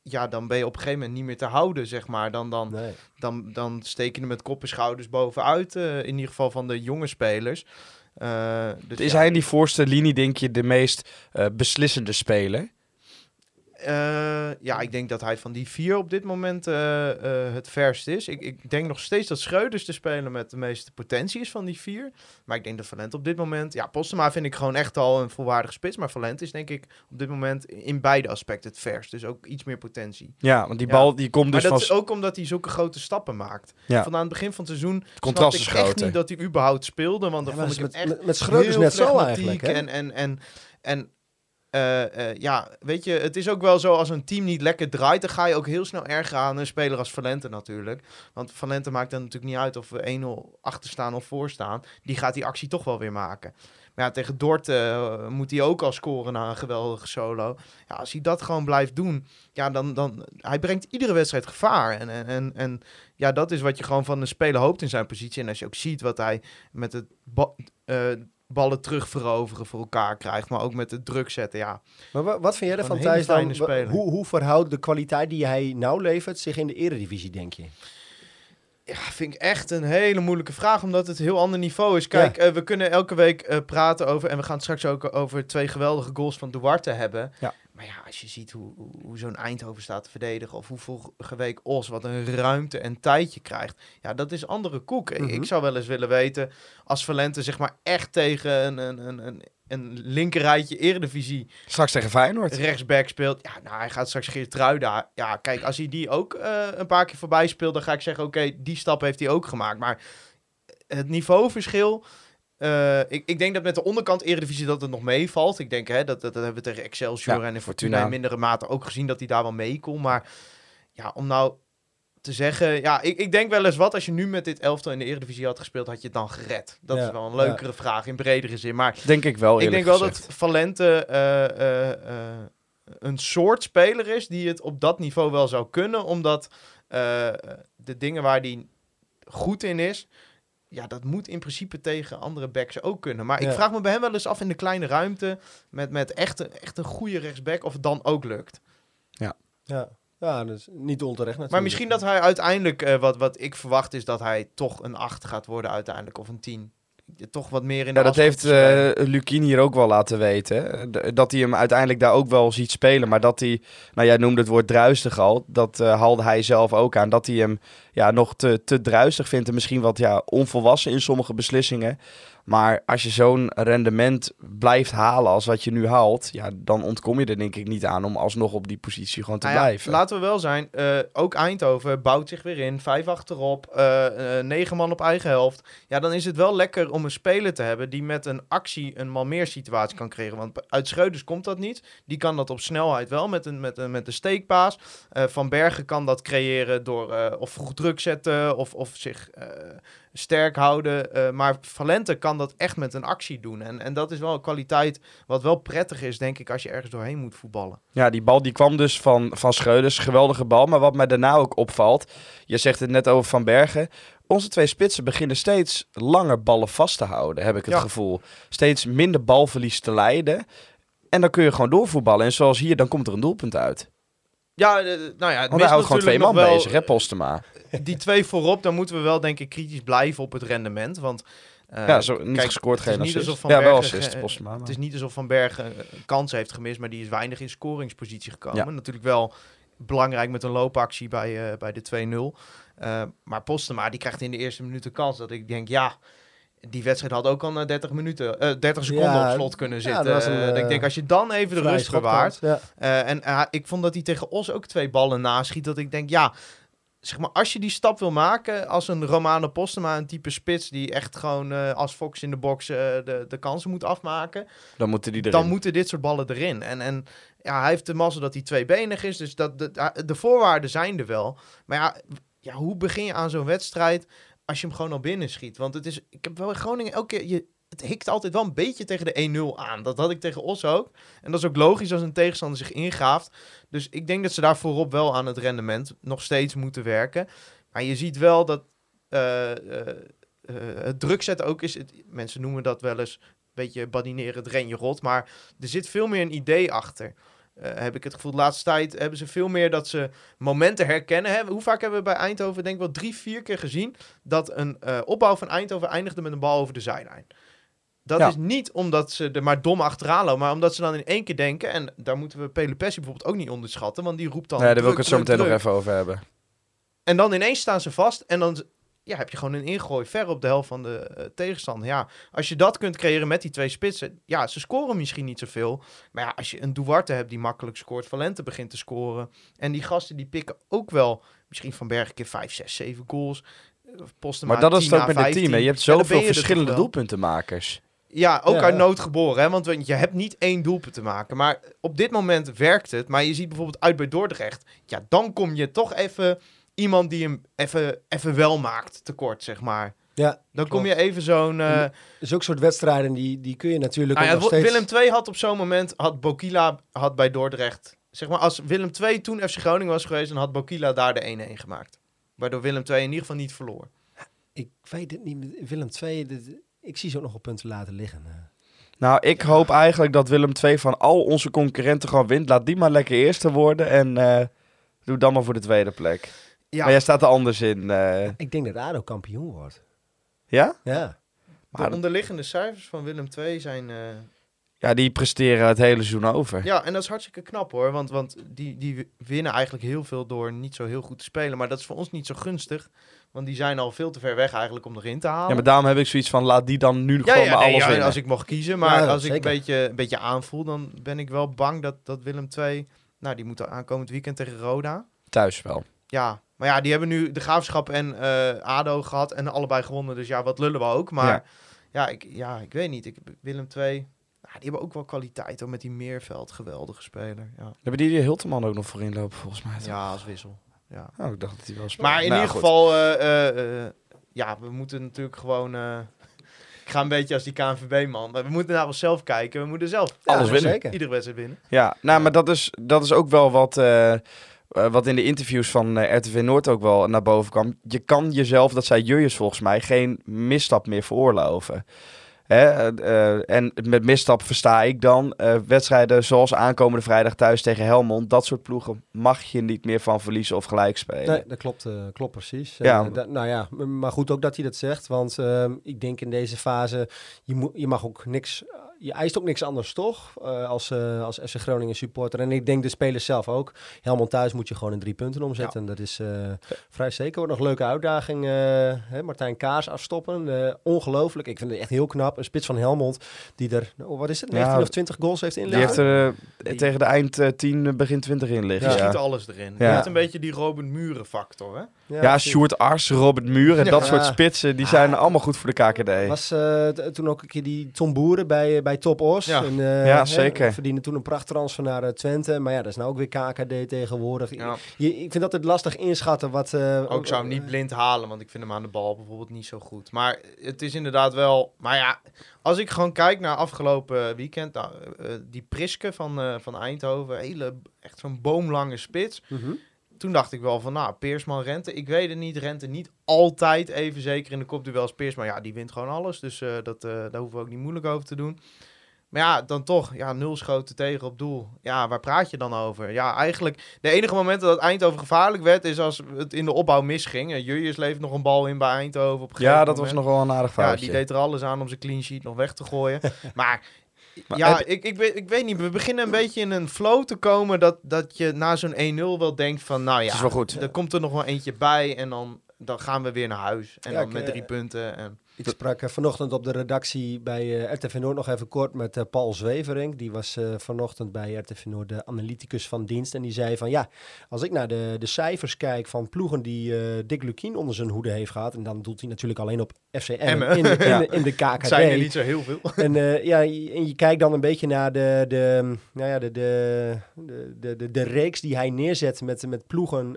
ja, dan ben je op een gegeven moment niet meer te houden, zeg maar. Dan, dan, Nee. dan, dan steek je hem met kop en schouders bovenuit. eh, in ieder geval van de jonge spelers. Eh, dus Is ja, hij in die voorste linie, denk je, de meest beslissende speler? Eh, ja, ik denk dat hij van die vier op dit moment eh, eh, het verst is. Ik, ik denk nog steeds dat Schreuders de speler met de meeste potentie is van die vier. Maar ik denk dat Valent op dit moment... Ja, Postema vind ik gewoon echt al een volwaardige spits. Maar Valent is denk ik op dit moment in beide aspecten het verst. Dus ook iets meer potentie. Ja, want die Ja. bal die komt Maar dus dat van... is ook omdat hij zulke grote stappen maakt. Ja. Van aan het begin van het seizoen contrast snapte is ik echt niet dat hij überhaupt speelde. Want dan Ja, maar vond ik dat hem is echt met, met Schreuders heel net zo eigenlijk. Hè? En, en, en, en eh, ja, weet je, het is ook wel zo als een team niet lekker draait, dan ga je ook heel snel erger aan een speler als Valente natuurlijk. Want Valente maakt dan natuurlijk niet uit of we 1-0 achter staan of voor staan. Die gaat die actie toch wel weer maken. Maar ja, tegen Dort eh, moet hij ook al scoren na een geweldige solo. Ja, als hij dat gewoon blijft doen, ja, dan, dan hij brengt iedere wedstrijd gevaar. En, en, en, en ja, dat is wat je gewoon van een speler hoopt in zijn positie. En als je ook ziet wat hij met het ballen terug veroveren voor elkaar krijgt, maar ook met het druk zetten, ja. Maar wa- wat vind jij ervan, Thijs? Dan, hoe, hoe verhoudt de kwaliteit die hij nou levert zich in de eredivisie, denk je? Ja, vind ik echt een hele moeilijke vraag, omdat het een heel ander niveau is. Kijk, eh, we kunnen elke week eh, praten over, en we gaan het straks ook over twee geweldige goals van Duarte hebben. Ja. Maar ja, als je ziet hoe, hoe, hoe zo'n Eindhoven staat te verdedigen, of hoe vorige week Os wat een ruimte en tijdje krijgt, ja, dat is andere koek. Ik- Mhm. Ik zou wel eens willen weten, als Valente zeg maar echt tegen een, een, een, een, een linkerrijtje eredivisie Straks tegen Feyenoord. rechtsback speelt. Ja, nou, hij gaat straks Geertruida. Ja, kijk, als hij die ook eh, een paar keer voorbij speelt, dan ga ik zeggen, oké, die stap heeft hij ook gemaakt. Maar het niveauverschil... eh, ik, ik denk dat met de onderkant Eredivisie dat het nog meevalt. Ik denk, hè, dat, dat, dat hebben we tegen Excelsior Ja, en Fortuna Fortuna. in mindere mate ook gezien dat hij daar wel mee kon. Maar ja, om nou te zeggen... Ja, ik, ik denk wel eens wat, als je nu met dit elftal in de Eredivisie had gespeeld, had je het dan gered. Dat Ja, is wel een leukere vraag in bredere zin. Maar Denk ik wel, ik denk wel gezegd. dat Valente eh, eh, een soort speler is die het op dat niveau wel zou kunnen. Omdat de dingen waar hij goed in is, ja, dat moet in principe tegen andere backs ook kunnen. Maar Ja. ik vraag me bij hem wel eens af in de kleine ruimte met, met echt, een, echt een goede rechtsback of het dan ook lukt. Ja, ja dat is niet onterecht natuurlijk. Maar misschien dat hij uiteindelijk, eh, wat, wat ik verwacht is dat hij toch een 8 gaat worden uiteindelijk of een 10. Toch wat meer in de Ja, dat heeft eh Lukien hier ook wel laten weten. Dat hij hem uiteindelijk daar ook wel ziet spelen. Maar dat hij, nou jij noemde het woord druistig al. Dat eh, haalde hij zelf ook aan. Dat hij hem ja, nog te, te druistig vindt en misschien wat ja, onvolwassen in sommige beslissingen. Maar als je zo'n rendement blijft halen als wat je nu haalt, ja, dan ontkom je er denk ik niet aan om alsnog op die positie gewoon te Nou ja, blijven. laten we wel zijn, eh, ook Eindhoven bouwt zich weer in. Vijf achterop, eh, eh, negen man op eigen helft. Ja, dan is het wel lekker om een speler te hebben die met een actie een Malmeer situatie kan creëren. Want uit Schreuders komt dat niet. Die kan dat op snelheid wel met een, met een, met een steekpaas. Van Bergen kan dat creëren door of vroeg druk zetten of, of zich sterk houden. Eh, maar Valente kan dat echt met een actie doen. En, en dat is wel een kwaliteit wat wel prettig is, denk ik, als je ergens doorheen moet voetballen. Ja, die bal die kwam dus van, van Schreuders. Geweldige bal. Maar wat mij daarna ook opvalt. Je zegt het net over Van Bergen. Onze twee spitsen beginnen steeds langer ballen vast te houden, heb ik het Ja. gevoel. Steeds minder balverlies te leiden. En dan kun je gewoon doorvoetballen. En zoals hier, dan komt er een doelpunt uit. Ja, eh, nou ja, het Want hij houdt gewoon twee man wel- bezig, hè, Postema. Die twee voorop, dan moeten we wel denk ik kritisch blijven op het rendement. Want eh, ja, zo, niet kijk, gescoord, geen niet assist. Van ja, wel assist, Postema. Het is niet alsof Van Bergen eh, kansen heeft gemist, maar die is weinig in scoringspositie gekomen. Ja. Natuurlijk wel belangrijk met een loopactie bij, eh, bij de 2-0. Eh, maar Postema, die krijgt in de eerste minuut een kans dat ik denk, ja... Die wedstrijd had ook al na 30 minuten, eh 30 seconden Ja, op slot kunnen ja, zitten. een, Eh, ik eh, denk, als je dan even de rust bewaart, schopkans, Ja. eh, en eh, ik vond dat hij tegen Os ook twee ballen naschiet. Dat ik denk, ja, zeg maar, als je die stap wil maken als een Romano Postema, een type spits die echt gewoon eh, als Fox in de box eh, de, de kansen moet afmaken, Dan moeten die erin. dan moeten dit soort ballen erin. En, en ja, hij heeft de mazzel dat hij tweebenig is, dus dat, de, de voorwaarden zijn er wel. Maar ja, ja, hoe begin je aan zo'n wedstrijd als je hem gewoon al binnen schiet? Want het is, ik heb wel in Groningen elke keer, je, het hikt altijd wel een beetje tegen de 1-0 aan. Dat had ik tegen Os ook. En dat is ook logisch als een tegenstander zich ingaaft. Dus ik denk dat ze daar voorop wel aan het rendement nog steeds moeten werken. Maar je ziet wel dat eh, eh, eh, het druk zetten ook is... Het, mensen noemen dat wel eens een beetje badineren, het renje rot. Maar er zit veel meer een idee achter. Eh, heb ik het gevoel, de laatste tijd hebben ze veel meer dat ze momenten herkennen. Hè? Hoe vaak hebben we bij Eindhoven, denk ik wel drie, vier keer gezien... dat een eh, opbouw van Eindhoven eindigde met een bal over de zijlijn. Dat Ja. is niet omdat ze er maar dom achteraan lopen, maar omdat ze dan in één keer denken... en daar moeten we Pelopessi bijvoorbeeld ook niet onderschatten... want die roept dan... Nee, daar wil ik het zo meteen nog even over hebben. En dan ineens staan ze vast en dan ja, heb je gewoon een ingooi ver op de helft van de eh, tegenstander. Ja, als je dat kunt creëren met die twee spitsen, ja, ze scoren misschien niet zoveel. Maar ja, als je een Duarte hebt die makkelijk scoort, Valente begint te scoren. En die gasten die pikken ook wel, misschien Van Berg een keer 5, 6, 7 goals. Eh, Postema Maar dat is 10 het ook met het team. 15. Hè? Je hebt zoveel er verschillende doelpuntenmakers. Ja, ook Ja. uit nood geboren. Hè? Want je hebt niet één doelpunt te maken. Maar op dit moment werkt het. Maar je ziet bijvoorbeeld uit bij Dordrecht. Ja, dan kom je toch even iemand die hem even, even wel maakt tekort, zeg maar. Ja, Dan kom je even zo'n... eh Zulke soort wedstrijden, die, die kun je natuurlijk ja, ook nog steeds... Willem II had op zo'n moment... Had Bokila had bij Dordrecht... Zeg maar, als Willem II toen FC Groningen was geweest... dan had Bokila daar de 1-1 gemaakt. Waardoor Willem II in ieder geval niet verloor. Ik weet het niet. Willem II, dit- ik zie ze ook nog op punten laten liggen. eh. Nou, ik hoop eigenlijk dat Willem II van al onze concurrenten gewoon wint. Laat die maar lekker eerste worden en eh, doe dan maar voor de tweede plek. Ja, Maar jij staat er anders in. eh, Ik denk dat ADO kampioen wordt. ja? Ja. de Maar, onderliggende cijfers van Willem II zijn... eh, ja, die presteren het hele seizoen over. Ja, en dat is hartstikke knap hoor. Want, want die, die winnen eigenlijk heel veel door niet zo heel goed te spelen. Maar dat is voor ons niet zo gunstig. Want die zijn al veel te ver weg eigenlijk om erin te halen. Ja, maar daarom heb ik zoiets van, laat die dan nu Ja, gewoon ja, maar nee, alles ja, winnen. als ik mocht kiezen. Maar Ja, als ik een beetje, een beetje aanvoel, dan ben ik wel bang dat, dat Willem II... Nou, die moeten aankomend weekend tegen Roda. Thuis wel. Ja, maar ja, die hebben nu de Graafschap en eh, ADO gehad en allebei gewonnen. Dus ja, wat lullen we ook. Maar Ja. ja, ik, ja ik weet niet. Ik, Willem II, nou, die hebben ook wel kwaliteit hoor, met die Meerveld. Geweldige speler. Ja, Hebben die die Hilterman ook nog voor inlopen volgens mij? toch? ja als wissel. Ja. Oh, ik dacht dat hij wel speelde. Maar in Nou, ieder goed. geval, eh, eh, ja, we moeten natuurlijk gewoon... [LAUGHS] ik ga een beetje als die KNVB-man. We moeten naar onszelf kijken. We moeten zelf Alles winnen. Zeker. iedere wedstrijd winnen. Ja, nou, maar dat is, dat is ook wel wat, eh, wat in de interviews van eh, RTV Noord ook wel naar boven kwam. Je kan jezelf, dat zei Jurjes volgens mij, geen misstap meer veroorloven. Hè? eh, en met misstap versta ik dan wedstrijden zoals aankomende vrijdag thuis tegen Helmond. Dat soort ploegen mag je niet meer van verliezen of gelijk spelen. Nee, dat klopt, klopt precies. Ja. Nou ja, maar goed ook dat hij dat zegt. Want ehm, ik denk in deze fase, je, moet je mag ook niks... je eist ook niks anders, toch? Eh, als, eh, als FC Groningen supporter. En ik denk de spelers zelf ook. Helmond thuis moet je gewoon in drie punten omzetten. En dat is eh, vrij zeker. Wordt nog een leuke uitdaging. eh, hè? Martijn Kaas afstoppen. Eh, ongelooflijk. Ik vind het echt heel knap. Een spits van Helmond die er, oh, wat is het, 19 Ja, of 20 goals heeft in Die heeft er Die- tegen de eind eh, 10, begin 20 in liggen. Die Ja, schiet alles erin. Ja. Net een beetje die Robin Muren factor, hè? Precies. Sjoerd Ars, Robert Muur en dat Ja. soort spitsen, die zijn allemaal goed voor de KKD. Was eh, toen ook een keer die Tom Boeren bij, eh, bij Top Os. Ja. En, eh, Ja, hè, zeker. Verdiende toen een prachttransfer naar Twente. Maar ja, dat is nou ook weer KKD tegenwoordig. Ja. Je, ik vind dat het lastig inschatten wat... eh, Ook zou hem niet blind halen, want ik vind hem aan de bal bijvoorbeeld niet zo goed. Maar het is inderdaad wel... Maar ja, als ik gewoon kijk naar afgelopen weekend... Nou, die Priske van, eh, van Eindhoven, hele, echt zo'n boomlange spits. Mhm. Toen dacht ik wel van, nou, Peersman Rente. Ik weet het niet, Rente niet altijd even zeker in de kopduels. Peersman, ja, die wint gewoon alles. Dus eh, dat, eh, daar hoeven we ook niet moeilijk over te doen. Maar ja, dan toch, ja, nul schoten tegen op doel. Ja, waar praat je dan over? Ja, eigenlijk, de enige momenten dat Eindhoven gevaarlijk werd, is als het in de opbouw misging. Uh, Jurjes leeft nog een bal in bij Eindhoven op Ja, dat was nog wel een aardig Ja, foutje. die deed er alles aan om zijn clean sheet nog weg te gooien. [LAUGHS] maar Maar ja, heb- ik, ik, weet, ik weet niet. We beginnen een beetje in een flow te komen dat, dat je na zo'n 1-0 wel denkt van, nou ja, Het is wel goed. er komt er nog wel eentje bij en dan, dan gaan we weer naar huis. En Ja, dan ik, met eh, drie punten. En, Ik sprak eh, vanochtend op de redactie bij eh, RTV Noord nog even kort met eh, Paul Zwevering. Die was vanochtend bij RTV Noord de analyticus van dienst. En die zei van ja, als ik naar de, de cijfers kijk van ploegen die Dick Lukien onder zijn hoede heeft gehad. En dan doelt hij natuurlijk alleen op FCM Emmen. in, de- in, Ja. de- in de KKD. het zijn er niet zo heel veel. En, ja, je- en je kijkt dan een beetje naar de, de, nou ja, de, de, de, de, de, reeks die hij neerzet met, met ploegen,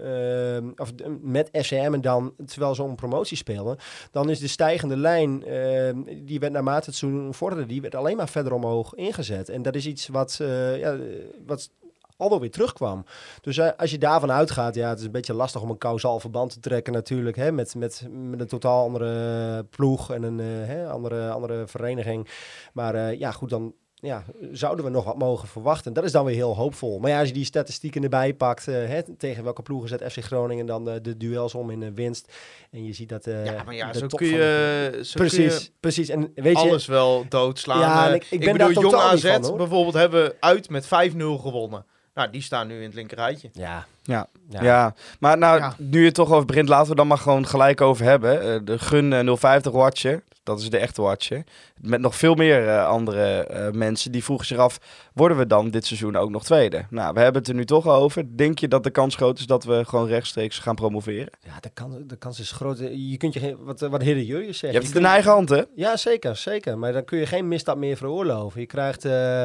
of met FCM en dan, terwijl ze om promotie spelen. Dan is de stijgende lijn, eh, die werd naarmate het seizoen vorderde, die werd alleen maar verder omhoog ingezet. En dat is iets wat, eh ja, wat alweer weer terugkwam. Dus eh, als je daarvan uitgaat, ja, het is een beetje lastig om een kausaal verband te trekken natuurlijk, hè, met, met, met een totaal andere ploeg en een eh, hè, andere, andere vereniging. Maar ja, goed, dan ja, zouden we nog wat mogen verwachten. Dat is dan weer heel hoopvol. Maar ja, als je die statistieken erbij pakt, eh, hè, tegen welke ploegen zet FC Groningen dan eh, de duels om in de winst. En je ziet dat... eh, Ja, maar ja, zo kun je, zo kun Precies, je precies. En weet je, alles wel doodslaan. Ja, Eh, ik- ik ben daar bedoel, Jong totaal niet AZ van, bijvoorbeeld hebben uit met 5-0 gewonnen. Nou, die staan nu in het linkerrijtje. Ja. Ja. Ja. Ja. maar nou, Ja. nu je het toch over begint, laten we dan maar gewoon gelijk over hebben. Eh, de Gun eh, 050 Watcher, dat is de echte Watcher. Met nog veel meer eh, andere eh, mensen die vroegen zich af, worden we dan dit seizoen ook nog tweede? Nou, we hebben het er nu toch over. Denk je dat de kans groot is dat we gewoon rechtstreeks gaan promoveren? Ja, de kans, de kans is groot. Je kunt je geen, wat, wat Hidde Jurjes zegt. Je hebt het in eigen hand, hè? Ja, zeker, zeker. Maar dan kun je geen misstap meer veroorloven. Je krijgt eh,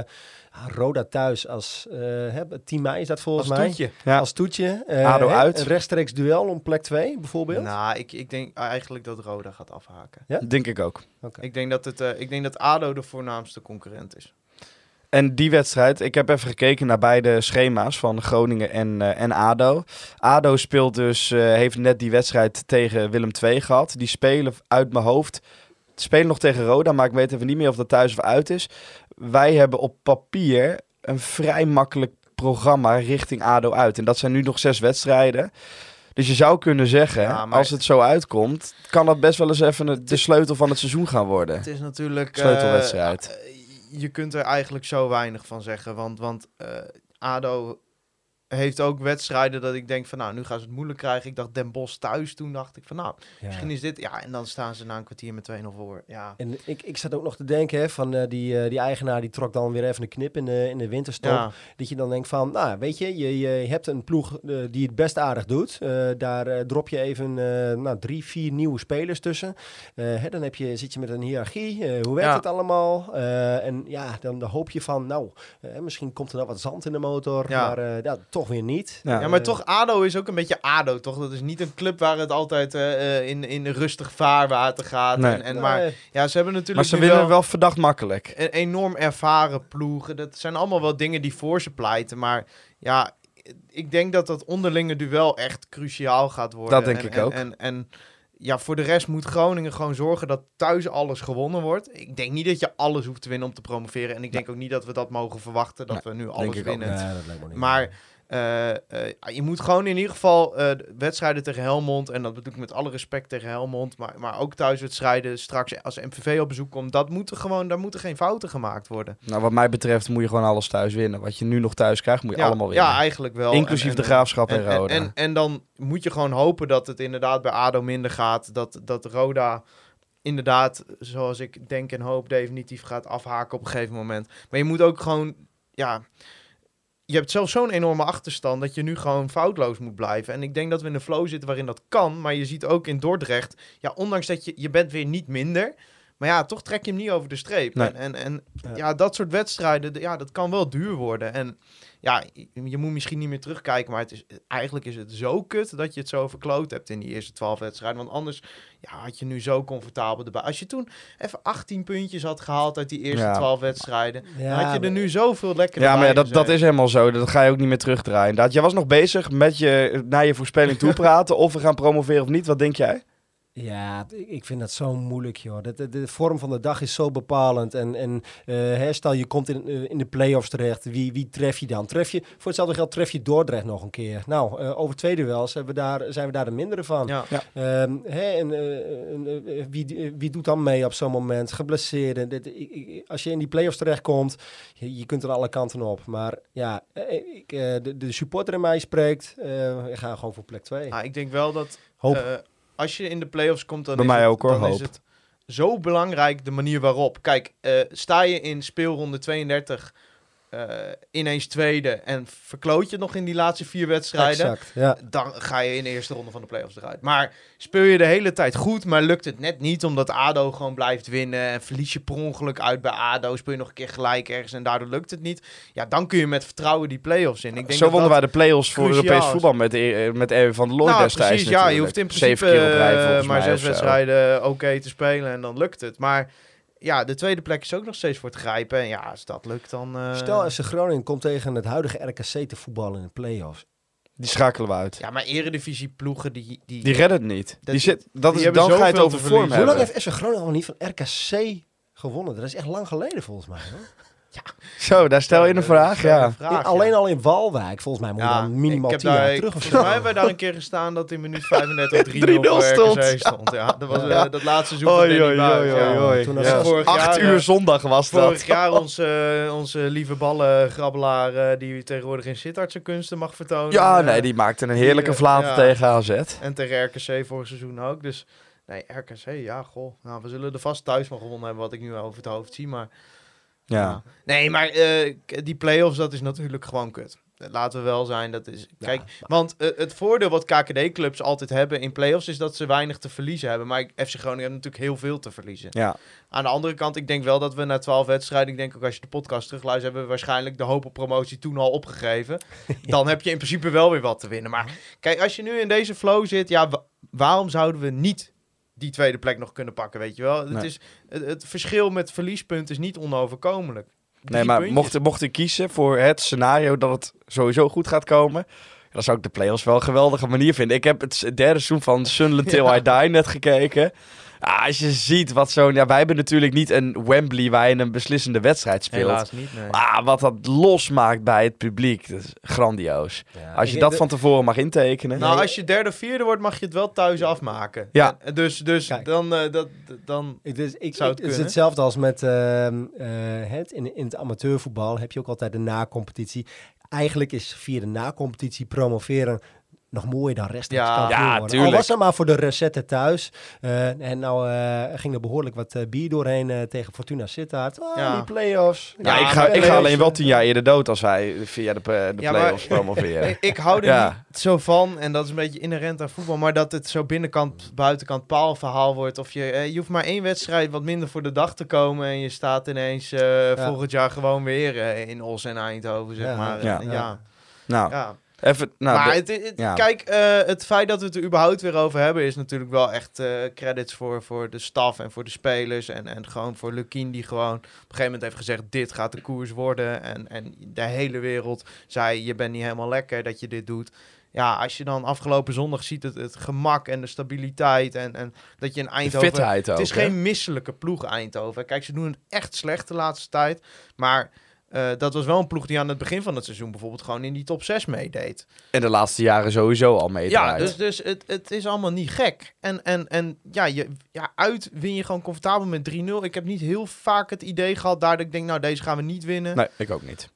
Roda thuis als eh, hè, 10 mei is dat volgens Als mij. toetje. Ja. Als toetje. Eh, ADO hè, uit. Een rechtstreeks duel om plek 2 bijvoorbeeld. Nou, ik, ik denk eigenlijk dat Roda gaat afhaken. Ja? Denk ik ook. Oké. Ik denk dat, het, eh, ik denk dat ADO de voornaamste concurrent is. En die wedstrijd, ik heb even gekeken naar beide schema's van Groningen en, eh, en ADO. ADO speelt dus, eh, heeft net die wedstrijd tegen Willem II gehad. Die spelen uit mijn hoofd, spelen nog tegen Roda, maar ik weet even niet meer of dat thuis of uit is. Wij hebben op papier een vrij makkelijk programma richting ADO uit. En dat zijn nu nog zes wedstrijden. Dus je zou kunnen zeggen, Ja, maar- als het zo uitkomt, kan dat best wel eens even de- sleutel van het seizoen gaan worden. Het is natuurlijk... eh, Sleutelwedstrijd. eh, je kunt er eigenlijk zo weinig van zeggen. Want, want eh, ADO heeft ook wedstrijden dat ik denk van... Nou, nu gaan ze het moeilijk krijgen. Ik dacht Den Bosch thuis. Toen dacht ik van nou, Ja. misschien is dit... Ja, en dan staan ze na een kwartier met 2-0 voor. Ja, En ik, ik zat ook nog te denken, hè, van eh, die, eh, die eigenaar die trok dan weer even een knip in de, in de winterstop. ja. Dat je dan denkt van, nou weet je, je, je hebt een ploeg eh, die het best aardig doet. Daar drop je even nou, drie, vier nieuwe spelers tussen. Hè, dan heb je, zit je met een hiërarchie. Hoe werkt Ja. het allemaal? En ja, dan, dan hoop je van, nou, misschien komt er dan wat zand in de motor. Ja. Maar ja, toch weer niet. Ja. Ja, maar toch, ADO is ook een beetje ADO, toch? Dat is niet een club waar het altijd eh, eh, in, in rustig vaarwater gaat. Nee. En, en, maar ja, ze hebben natuurlijk Maar ze winnen wel wel verdacht makkelijk. een enorm ervaren ploeg. Dat zijn allemaal wel dingen die voor ze pleiten. Maar ja, ik denk dat dat onderlinge duel echt cruciaal gaat worden. Dat denk En- ik en- ook. En, en ja, voor de rest moet Groningen gewoon zorgen dat thuis alles gewonnen wordt. Ik denk niet dat je alles hoeft te winnen om te promoveren. En ik denk ook niet dat we dat mogen verwachten, dat we nu alles winnen. Nee, dat lijkt me niet. Maar Eh, eh, je moet gewoon in ieder geval eh, de wedstrijden tegen Helmond, en dat bedoel ik met alle respect tegen Helmond, maar, maar ook thuiswedstrijden straks als MVV op bezoek komt, dat moeten gewoon, daar moeten geen fouten gemaakt worden. Nou, wat mij betreft moet je gewoon alles thuis winnen. Wat je nu nog thuis krijgt, moet je allemaal winnen. Ja, eigenlijk wel. Inclusief En- en- de Graafschap en, en, Roda. En, en, dan moet je gewoon hopen dat het inderdaad bij ADO minder gaat. Dat, dat Roda inderdaad, zoals ik denk en hoop, definitief gaat afhaken op een gegeven moment. Maar je moet ook gewoon, ja... Je hebt zelfs zo'n enorme achterstand dat je nu gewoon foutloos moet blijven. En ik denk dat we in een flow zitten waarin dat kan. Maar je ziet ook in Dordrecht, ja, ondanks dat je, je bent weer niet minder... Maar ja, toch trek je hem niet over de streep. Nee. En, en, en Ja. ja. dat soort wedstrijden, ja, dat kan wel duur worden. En ja, je, moet misschien niet meer terugkijken, maar het is, eigenlijk is het zo kut dat je het zo verkloot hebt in die eerste twaalf wedstrijden. Want anders ja, had je nu zo comfortabel erbij. Als je toen even 18 puntjes had gehaald uit die eerste Ja. twaalf wedstrijden, Ja, dan had je er nu zoveel lekker Ja, maar ja, dat, dat is helemaal zo. Dat ga je ook niet meer terugdraaien. Inderdaad, jij was nog bezig met je naar je voorspelling toe [LAUGHS] praten. of we gaan promoveren of niet. Wat denk jij? Ja, ik vind dat zo moeilijk, joh. De, de, de vorm van de dag is zo bepalend. En, en eh, hè, stel je komt in, eh, in de play-offs terecht, wie, wie tref je dan? Tref je, voor hetzelfde geld tref je Dordrecht nog een keer. Nou, eh, over twee duels hebben we daar, zijn we daar de mindere van. Ja. Ehm, hè, en, en, wie, wie doet dan mee op zo'n moment? Geblesseerden. Dit- ik- ik- als je in die play-offs terechtkomt, je, je kunt er alle kanten op. Maar ja, ik, de, de supporter in mij spreekt. eh ik ga gewoon voor plek 2. Ah, ik denk wel dat Hoop. Als je in de play-offs komt, dan, Bij is, mij het, ook, hoor, dan is hoop. het zo belangrijk de manier waarop. Kijk, eh, sta je in speelronde 32 eh, ineens tweede en verkloot je het nog in die laatste vier wedstrijden, Exact, ja. dan ga je in de eerste ronde van de play-offs eruit. Maar speel je de hele tijd goed, maar lukt het net niet omdat ADO gewoon blijft winnen en verlies je per ongeluk uit bij ADO, speel je nog een keer gelijk ergens en daardoor lukt het niet. Ja, dan kun je met vertrouwen die play-offs in. Ik denk Zo dat wonnen wij de play-offs voor Europees voetbal met, eh, met Erwin van der Looy nou, destijds precies, ja, je hoeft in principe volgens maar zes wedstrijden oké te spelen en dan lukt het. Maar ja, de tweede plek is ook nog steeds voor te grijpen. En ja, als dat lukt, dan... eh, Stel, FC Groningen komt tegen het huidige RKC te voetballen in de play-offs. Die schakelen we uit. Ja, maar eredivisie ploegen die... die, Die redden het niet. Dat- die zit, dat die is, hebben dan ga je het over vorm verliezen. Hoe lang hebben. heeft FC Groningen al niet van RKC gewonnen? Dat is echt lang geleden volgens mij. Hoor. Zo, daar stel je een Ja, vraag, ja. een vraag, In- alleen ja. al in Walwijk, volgens mij moet je Ja, dan minimaal ik heb 10 jaar daar- terug of Volgens mij hebben we daar een keer gestaan dat in minuut 35 3-0 3-0 voor stond. Stond. Ja, dat was eh, Ja. dat laatste seizoen van Oei, Danny ja. Toen was Ja. het vorig Acht uur eh, zondag was Vorig dat. jaar [LAUGHS] onze, onze lieve ballengrabbelaar eh, die tegenwoordig in Sittardse kunsten mag vertonen. Ja, Eh, nee, die maakte een heerlijke eh, Vlaanderen ja. tegen AZ. En tegen RKC vorig seizoen ook. Dus nee, RKC, ja, goh. Nou, we zullen er vast thuis nog gewonnen hebben, wat ik nu over het hoofd zie. Maar Ja. Nee, maar eh, die play-offs, dat is natuurlijk gewoon kut. Laten we wel zijn, dat is... Kijk, want eh, het voordeel wat KKD-clubs altijd hebben in play-offs... is dat ze weinig te verliezen hebben. Maar FC Groningen heeft natuurlijk heel veel te verliezen. Ja. Aan de andere kant, ik denk wel dat we na twaalf wedstrijden... ik denk ook als je de podcast terugluistert... hebben we waarschijnlijk de hoop op promotie toen al opgegeven. [LAUGHS] Dan heb je in principe wel weer wat te winnen. Maar kijk, als je nu in deze flow zit... ja, wa- waarom zouden we niet die tweede plek nog kunnen pakken, weet je wel? Het, is, het, het verschil met verliespunten is niet onoverkomelijk. Nee, maar puntjes. mocht, mocht ik kiezen voor het scenario dat het sowieso goed gaat komen... Dan zou ik de play-offs wel een geweldige manier vinden. Ik heb het derde seizoen van Sunderland Till Ja. I Die net gekeken. Ah, als je ziet wat zo'n... Ja, wij hebben natuurlijk niet een Wembley waar je een beslissende wedstrijd speelt. Helaas niet, nee. Ah, wat dat losmaakt bij het publiek. Dat is grandioos. Ja, Als je dat de- van tevoren mag intekenen. Nou, Nee. als je derde of vierde wordt, mag je het wel thuis afmaken. Ja. En- dus dus Kijk. dan, eh, dat, dan... Ik, dus, ik, Zou ik- het het is hetzelfde als met ehm, eh, het, in, in het amateurvoetbal heb je ook altijd de na-competitie. Eigenlijk is via de na-competitie promoveren nog mooier dan rechtstreeks Ja, ja, worden. Al tuurlijk. was het maar voor de recette thuis. Eh, en nou eh, ging er behoorlijk wat eh, bier doorheen tegen Fortuna Sittard. Ah, Ja. die play-offs. Ja, Ja, ik, ga, ik ga alleen wel tien jaar eerder dood als wij via de, de Ja, play-offs promoveren. [LAUGHS] Ik, ik hou er Ja. niet zo van, en dat is een beetje inherent aan voetbal, maar dat het zo binnenkant, buitenkant paal verhaal wordt. Of je, eh, je hoeft maar één wedstrijd wat minder voor de dag te komen en je staat ineens Ja. volgend jaar gewoon weer in Os en Eindhoven, zeg Ja. maar. Ja. ja. ja. nou, ja. Even... Nou, maar het, het- ja. kijk, eh, het feit dat we het er überhaupt weer over hebben, is natuurlijk wel echt eh, credits voor, voor de staf en voor de spelers. En, en gewoon voor Lukien, die gewoon op een gegeven moment heeft gezegd: dit gaat de koers worden. En, en de hele wereld zei: je bent niet helemaal lekker dat je dit doet. Ja, als je dan afgelopen zondag ziet het, het gemak en de stabiliteit en, en dat je de Eindhoven... fitheid ook, Het is hè? geen misselijke ploeg Eindhoven. Kijk, ze doen het echt slecht de laatste tijd. Maar Eh, dat was wel een ploeg die aan het begin van het seizoen bijvoorbeeld gewoon in die top 6 meedeed. En de laatste jaren sowieso al mee Ja, dus, dus het, het is allemaal niet gek. En, en, en ja, je, ja, uit win je gewoon comfortabel met 3-0. Ik heb niet heel vaak het idee gehad daar dat ik denk, nou deze gaan we niet winnen. Nee, ik ook niet.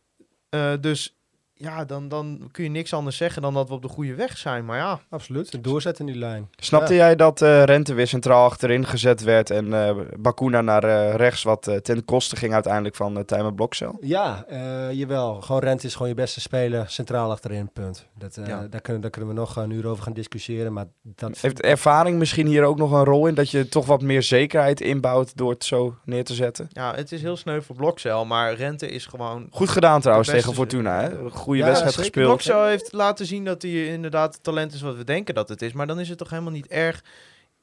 Eh, dus ja, dan, dan kun je niks anders zeggen dan dat we op de goede weg zijn. Maar ja, Absoluut. Doorzetten in die lijn. Snapte jij dat eh, Rente weer centraal achterin gezet werd en eh Bakuna naar eh, rechts, wat eh, ten koste ging uiteindelijk van uh, Tijmen Blokcel? Ja, eh, jawel. Gewoon Rent is gewoon je beste speler. Centraal achterin, punt. Dat, eh, Ja. daar, kunnen, daar kunnen we nog een uur over gaan discussiëren. Maar dat Heeft ervaring misschien hier ook nog een rol in dat je toch wat meer zekerheid inbouwt door het zo neer te zetten? ja, het is heel sneu voor Blokcel, maar Rente is gewoon... Goed gedaan trouwens tegen Fortuna. Hè? Goede Ja, wedstrijd zeker. gespeeld. Blokcel heeft laten zien dat hij inderdaad het talent is wat we denken dat het is. Maar dan is het toch helemaal niet erg...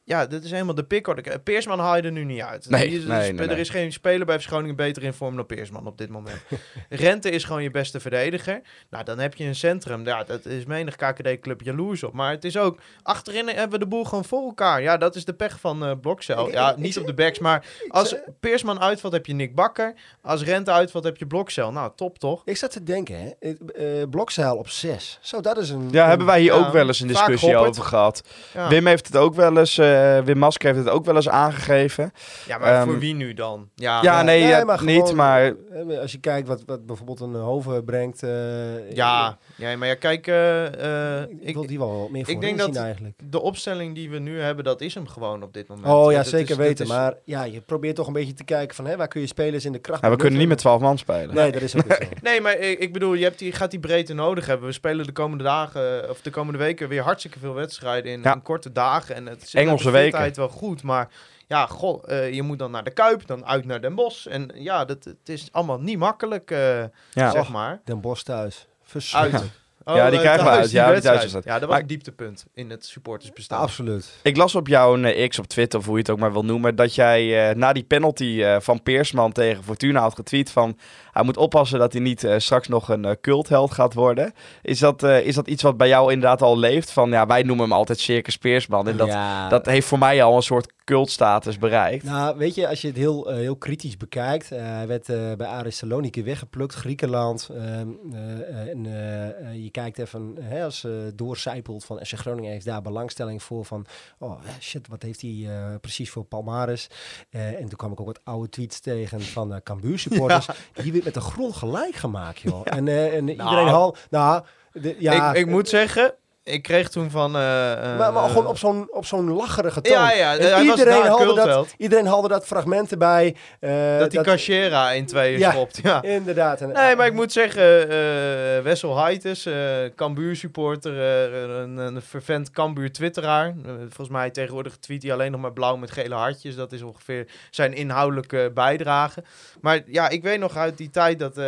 Ja, dit is helemaal de pickorde. Peersman haal je er nu niet uit. Nee, is- nee, nee, er is geen speler bij FC Groningen beter in vorm dan Peersman op dit moment. [LAUGHS] Rente is gewoon je beste verdediger. Nou, dan heb je een centrum. Ja, dat is menig KKD-club jaloers op. Maar het is ook... Achterin hebben we de boel gewoon voor elkaar. Ja, dat is de pech van eh Blokcel. Ja, [LAUGHS] niet op de backs, maar als Peersman uitvalt heb je Nick Bakker. Als Rente uitvalt heb je Blokcel. Nou, top toch? Ik zat te denken, hè. eh, Blokzeil op 6. Zo, dat is een... Ja, hebben wij hier Ja, ook wel eens een discussie over gehad. Ja, Wim heeft het ook wel eens, eh, Wim Masker heeft het ook wel eens aangegeven. ja maar Ehm, voor wie nu dan? Ja, Ja, nee, maar niet, maar eh, Als je kijkt wat, wat bijvoorbeeld een Hoven brengt... eh, ja, ja, maar ja, kijk... eh, eh, Ik, ik, wil die wel meer voor denk zien dat- eigenlijk. de opstelling die we nu hebben, dat is hem gewoon op dit moment. Oh ja, zeker is- weten. is- Maar ja, je probeert toch een beetje te kijken van... Hè, waar kun je spelers in de kracht... ja, we kunnen niet met benutten? 12 man spelen. Nee, dat is ook [LAUGHS] zo. Nee, maar ik, ik bedoel, je hebt die, gaat die breedte nodig hebben. We spelen de komende dagen, of de komende weken, weer hartstikke veel wedstrijden in, Ja. in korte dagen. En het zit Engelse weken. wel goed, maar ja, goh, eh, je moet dan naar de Kuip, dan uit naar Den Bosch. En ja, dat, het is allemaal niet makkelijk, eh, Ja. zeg maar. Den Bosch thuis. Uit. Verschrikkelijk. Oh, Ja, die eh, krijgen we uit. Ja, die. Ja, dat was Maar- een dieptepunt in het supportersbestaan. Absoluut. Ik las op jouw eh, X op Twitter, of hoe je het ook maar wil noemen, dat jij eh, na die penalty eh, van Peersman tegen Fortuna had getweet van hij moet oppassen dat hij niet eh, straks nog een eh, cultheld gaat worden. Is dat, eh, is dat iets wat bij jou inderdaad al leeft? Van ja, wij noemen hem altijd Circus Peersman. En dat, ja. dat heeft voor mij al een soort cultstatus bereikt. Nou, weet je, als je het heel, heel kritisch bekijkt. hij werd bij Aris Saloniki weggeplukt, Griekenland. ehm, eh, en je kijkt even, hè, als doorcijpelt van SC Groningen heeft daar belangstelling voor. Van, oh shit, wat heeft hij precies voor Palmares? En toen kwam ik ook wat oude tweets tegen van Cambuur supporters. [LAUGHS] Die met de grond gelijk gemaakt, joh. En, eh, en iedereen hal... Nou, de, ja, ik, ik moet zeggen, ik kreeg toen van... eh, eh, maar, maar gewoon op zo'n, op zo'n lacherige toon. Ja, En iedereen, haalde dat, iedereen haalde dat fragment erbij. eh, dat die Cachera in tweeën Ja. schopt, ja. Inderdaad. En, Nee, maar ik moet zeggen, eh Wessel Haites, eh Cambuur supporter, eh, een, een vervent Cambuur twitteraar. Eh, volgens mij tegenwoordig tweet hij alleen nog maar blauw met gele hartjes. Dat is ongeveer zijn inhoudelijke bijdrage. Maar ja, ik weet nog uit die tijd dat, eh,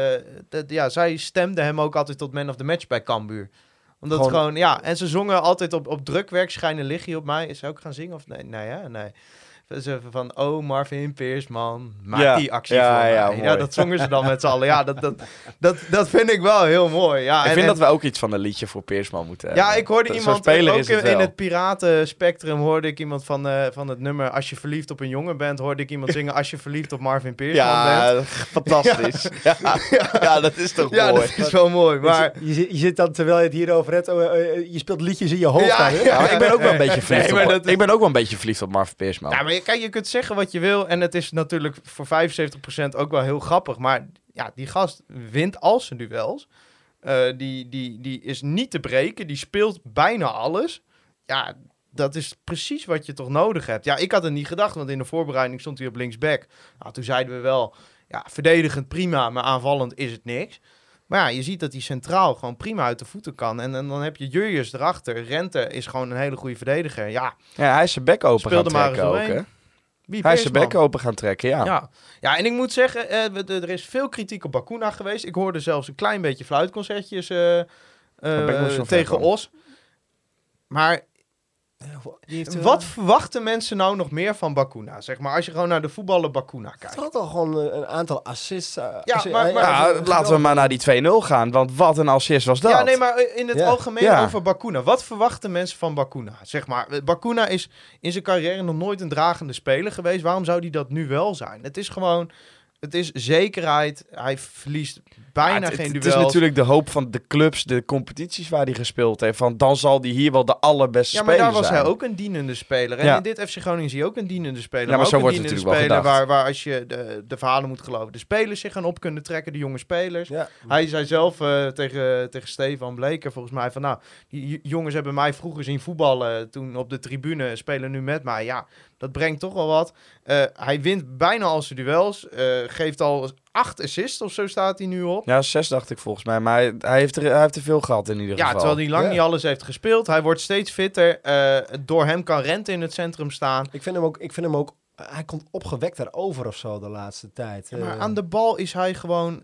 dat ja, zij stemde hem ook altijd tot man of the match bij Cambuur omdat Gewoon- gewoon, ja, en ze zongen altijd op, op drukwerk, schijnen liggen op mij. Is ze ook gaan zingen of nee? Nee, hè? Nee. Van, oh Marvin Peersman, maak Ja. die actie Ja, voor ja, mij. Ja, dat zongen ze dan met z'n allen. Ja, dat, dat, dat, dat vind ik wel heel mooi. Ja, ik en- vind en- dat we ook iets van een liedje voor Peersman moeten hebben. ja, ik hoorde Zo'n iemand, speler ook is het in, het piratenspectrum hoorde ik iemand van, eh, van het nummer Als je verliefd op een jongen bent, hoorde ik iemand zingen Als je verliefd op Marvin Peersman bent. [LAUGHS] Ja, fantastisch. Ja. Ja. dat is toch [LAUGHS] Ja, mooi. dat is wel mooi. Maar je, zit- je zit dan, terwijl je het hierover hebt, oh, eh, eh, je speelt liedjes in je hoofd Ja? Ja, ik ben ook wel een beetje verliefd op, Ik ben ook wel een beetje verliefd op Marvin Peersman. Je- kijk, je kunt zeggen wat je wil. En het is natuurlijk voor 75% ook wel heel grappig. Maar ja, die gast wint al zijn duels. Eh, die, die, die is niet te breken. Die speelt bijna alles. Ja, dat is precies wat je toch nodig hebt. Ja, ik had het niet gedacht, want in de voorbereiding stond hij op linksback. Nou, toen zeiden we wel, ja, verdedigend prima, maar aanvallend is het niks. Maar ja, je ziet dat hij centraal gewoon prima uit de voeten kan. En, en dan heb je Jurjes erachter. Rente is gewoon een hele goede verdediger. Ja, Ja, hij is zijn bek open Speelde gaan trekken ook, hè? wie Hij is zijn bek open gaan trekken, ja. Ja. ja, en ik moet zeggen, eh, er is veel kritiek op Bakuna geweest. Ik hoorde zelfs een klein beetje fluitconcertjes eh, eh, tegen. Os. Maar wat verwachten mensen nou nog meer van Bakuna? Zeg maar, als je gewoon naar de voetballer Bakuna Hij kijkt. had al gewoon eh, een aantal assists. eh, Ja, assi- maar- maar- Ja, laten we maar naar die 2-0 gaan, want wat een assist was dat. Ja, nee, maar eh, in het Ja. algemeen Ja. over Bakuna. Wat verwachten mensen van Bakuna? Zeg maar, eh, Bakuna is in zijn carrière nog nooit een dragende speler geweest. Waarom zou hij dat nu wel zijn? Het is gewoon Het is zekerheid. Hij verliest bijna Ja, het, geen het duels. is natuurlijk de hoop van de clubs, de competities waar hij gespeeld heeft. Van dan zal hij hier wel de allerbeste Ja, maar speler daar was zijn. hij ook een dienende speler. En Ja. in dit FC Groningen zie je ook een dienende speler. Ja, maar zo wordt het natuurlijk wel speler gedacht. waar, waar als je de, de verhalen moet geloven, de spelers zich gaan op kunnen trekken, de jonge spelers. Ja. Hij zei zelf eh, tegen, tegen Stefan Bleker volgens mij van nou, die jongens hebben mij vroeger zien voetballen toen op de tribune, spelen nu met mij. Ja, dat brengt toch wel wat. Eh, hij wint bijna al zijn duels, eh, geeft al acht assists of zo staat hij nu op. Ja, zes dacht ik volgens mij. Maar hij, hij heeft, er, hij heeft er veel gehad in ieder Ja, geval. terwijl hij lang Ja. niet alles heeft gespeeld. Hij wordt steeds fitter. Eh, door hem kan Rente in het centrum staan. Ik vind hem ook, ik vind hem ook hij komt opgewekt daarover of zo de laatste tijd. Ja, maar aan de bal is hij gewoon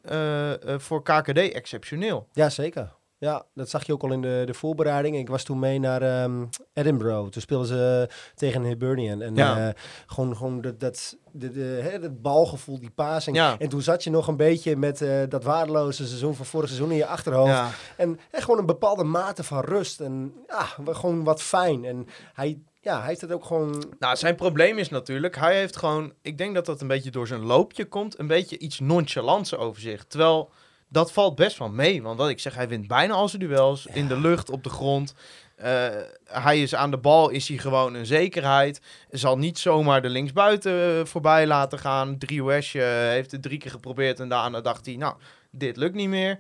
voor KKD exceptioneel. Ja, zeker. Ja, dat zag je ook al in de, de voorbereiding. Ik was toen mee naar ehm, Edinburgh. Toen speelden ze eh, tegen Hibernian. En Ja. eh, gewoon, gewoon dat, dat, de, de, hè, dat balgevoel, die passing. Ja. En toen zat je nog een beetje met eh, dat waardeloze seizoen van vorig seizoen in je achterhoofd. Ja. En, en gewoon een bepaalde mate van rust. En ja, gewoon wat fijn. En hij, ja, hij heeft het ook gewoon... Nou, zijn probleem is natuurlijk, hij heeft gewoon, ik denk dat dat een beetje door zijn loopje komt, een beetje iets nonchalants over zich. Terwijl dat valt best wel mee, want wat ik zeg, hij wint bijna al zijn duels in de lucht, op de grond. Eh, hij is aan de bal, is hij gewoon een zekerheid. Zal niet zomaar de linksbuiten eh, voorbij laten gaan. Driouesje heeft het drie keer geprobeerd en daarna dacht hij, nou, dit lukt niet meer.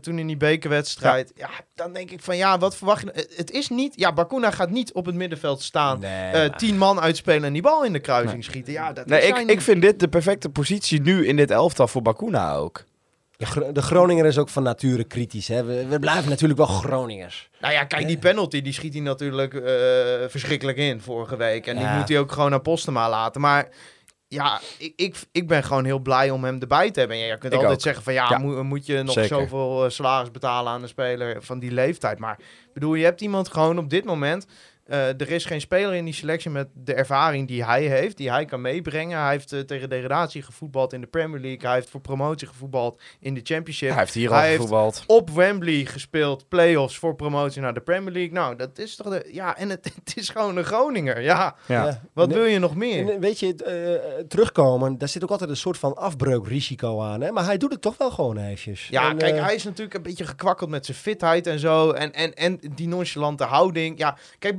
Toen in die bekerwedstrijd. Ja. dan denk ik van ja, wat verwacht je? Het- is niet. Ja, Bakuna gaat niet op het middenveld staan. Nee, tien man uitspelen en die bal in de kruising schieten. Ja, dat Nee, is ik, ik vind dit de perfecte positie nu in dit elftal voor Bakuna ook. De, Gro- de Groninger is ook van nature kritisch. Hè? We, we blijven natuurlijk wel Groningers. Nou ja, kijk, die penalty die schiet hij natuurlijk eh, verschrikkelijk in vorige week. En die moet hij ook gewoon naar Postema laten. Maar ja, ik, ik, ik ben gewoon heel blij om hem erbij te hebben. En ja, je kunt Ik altijd ook. zeggen van ja, Ja. Moet, moet je nog Zeker. zoveel eh, salaris betalen aan een speler van die leeftijd. Maar ik bedoel, je hebt iemand gewoon op dit moment. Eh, er is geen speler in die selectie met de ervaring die hij heeft, die hij kan meebrengen. Hij heeft eh, tegen degradatie gevoetbald in de Premier League. Hij heeft voor promotie gevoetbald in de Championship. Hij heeft hier Hij al heeft- gevoetbald. op Wembley gespeeld, play-offs voor promotie naar de Premier League. Nou, dat is toch de... Ja, en het, [LAUGHS] het is gewoon een Groninger. Ja, Ja. wat En- wil je nog meer? En, weet je, eh, terugkomen, daar zit ook altijd een soort van afbreukrisico aan. Hè? Maar hij doet het toch wel gewoon eventjes. Ja, En, kijk, eh, hij is natuurlijk een beetje gekwakkeld met zijn fitheid en zo. En, en, en die nonchalante houding. Ja, kijk,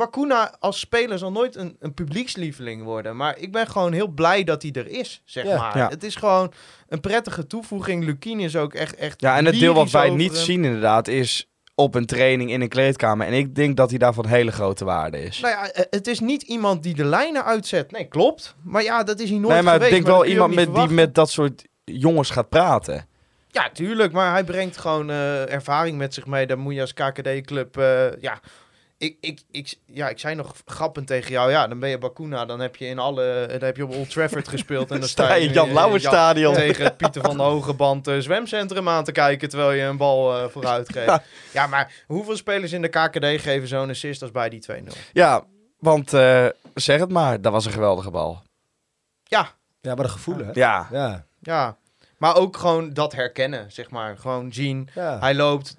Als speler zal nooit een, een publiekslieveling worden. Maar ik ben gewoon heel blij dat hij er is, zeg Ja. maar. Ja. Het is gewoon een prettige toevoeging. Lukien is ook echt, echt Ja, en het deel wat wij niet hem. zien inderdaad is op een training in een kleedkamer. En ik denk dat hij daar van hele grote waarde is. Nou ja, eh, het is niet iemand die de lijnen uitzet. Nee, klopt. Maar ja, dat is hij nooit nee, maar ik denk maar wel iemand met, die met dat soort jongens gaat praten. Ja, tuurlijk, maar hij brengt gewoon eh, ervaring met zich mee. Dan moet je als KKD-club, eh, ja... Ik, ik, ik, ja, ik zei nog grappend tegen jou, ja, dan ben je Bakuna, dan heb je in alle, dan heb je op Old Trafford [LAUGHS] gespeeld en dan Sta je in Jan eh, Lauwers Jan- stadion. tegen Pieter van de Hogeband eh, zwemcentrum aan te kijken terwijl je een bal eh, vooruit [LAUGHS] geeft. Ja. Ja. maar hoeveel spelers in de KKD geven zo'n assist als bij die 2-0? Ja, want eh, zeg het maar, dat was een geweldige bal. Ja, ja, wat een gevoel, hè? Ja, Ja, ja. Maar ook gewoon dat herkennen, zeg maar. Gewoon zien, ja. Hij loopt.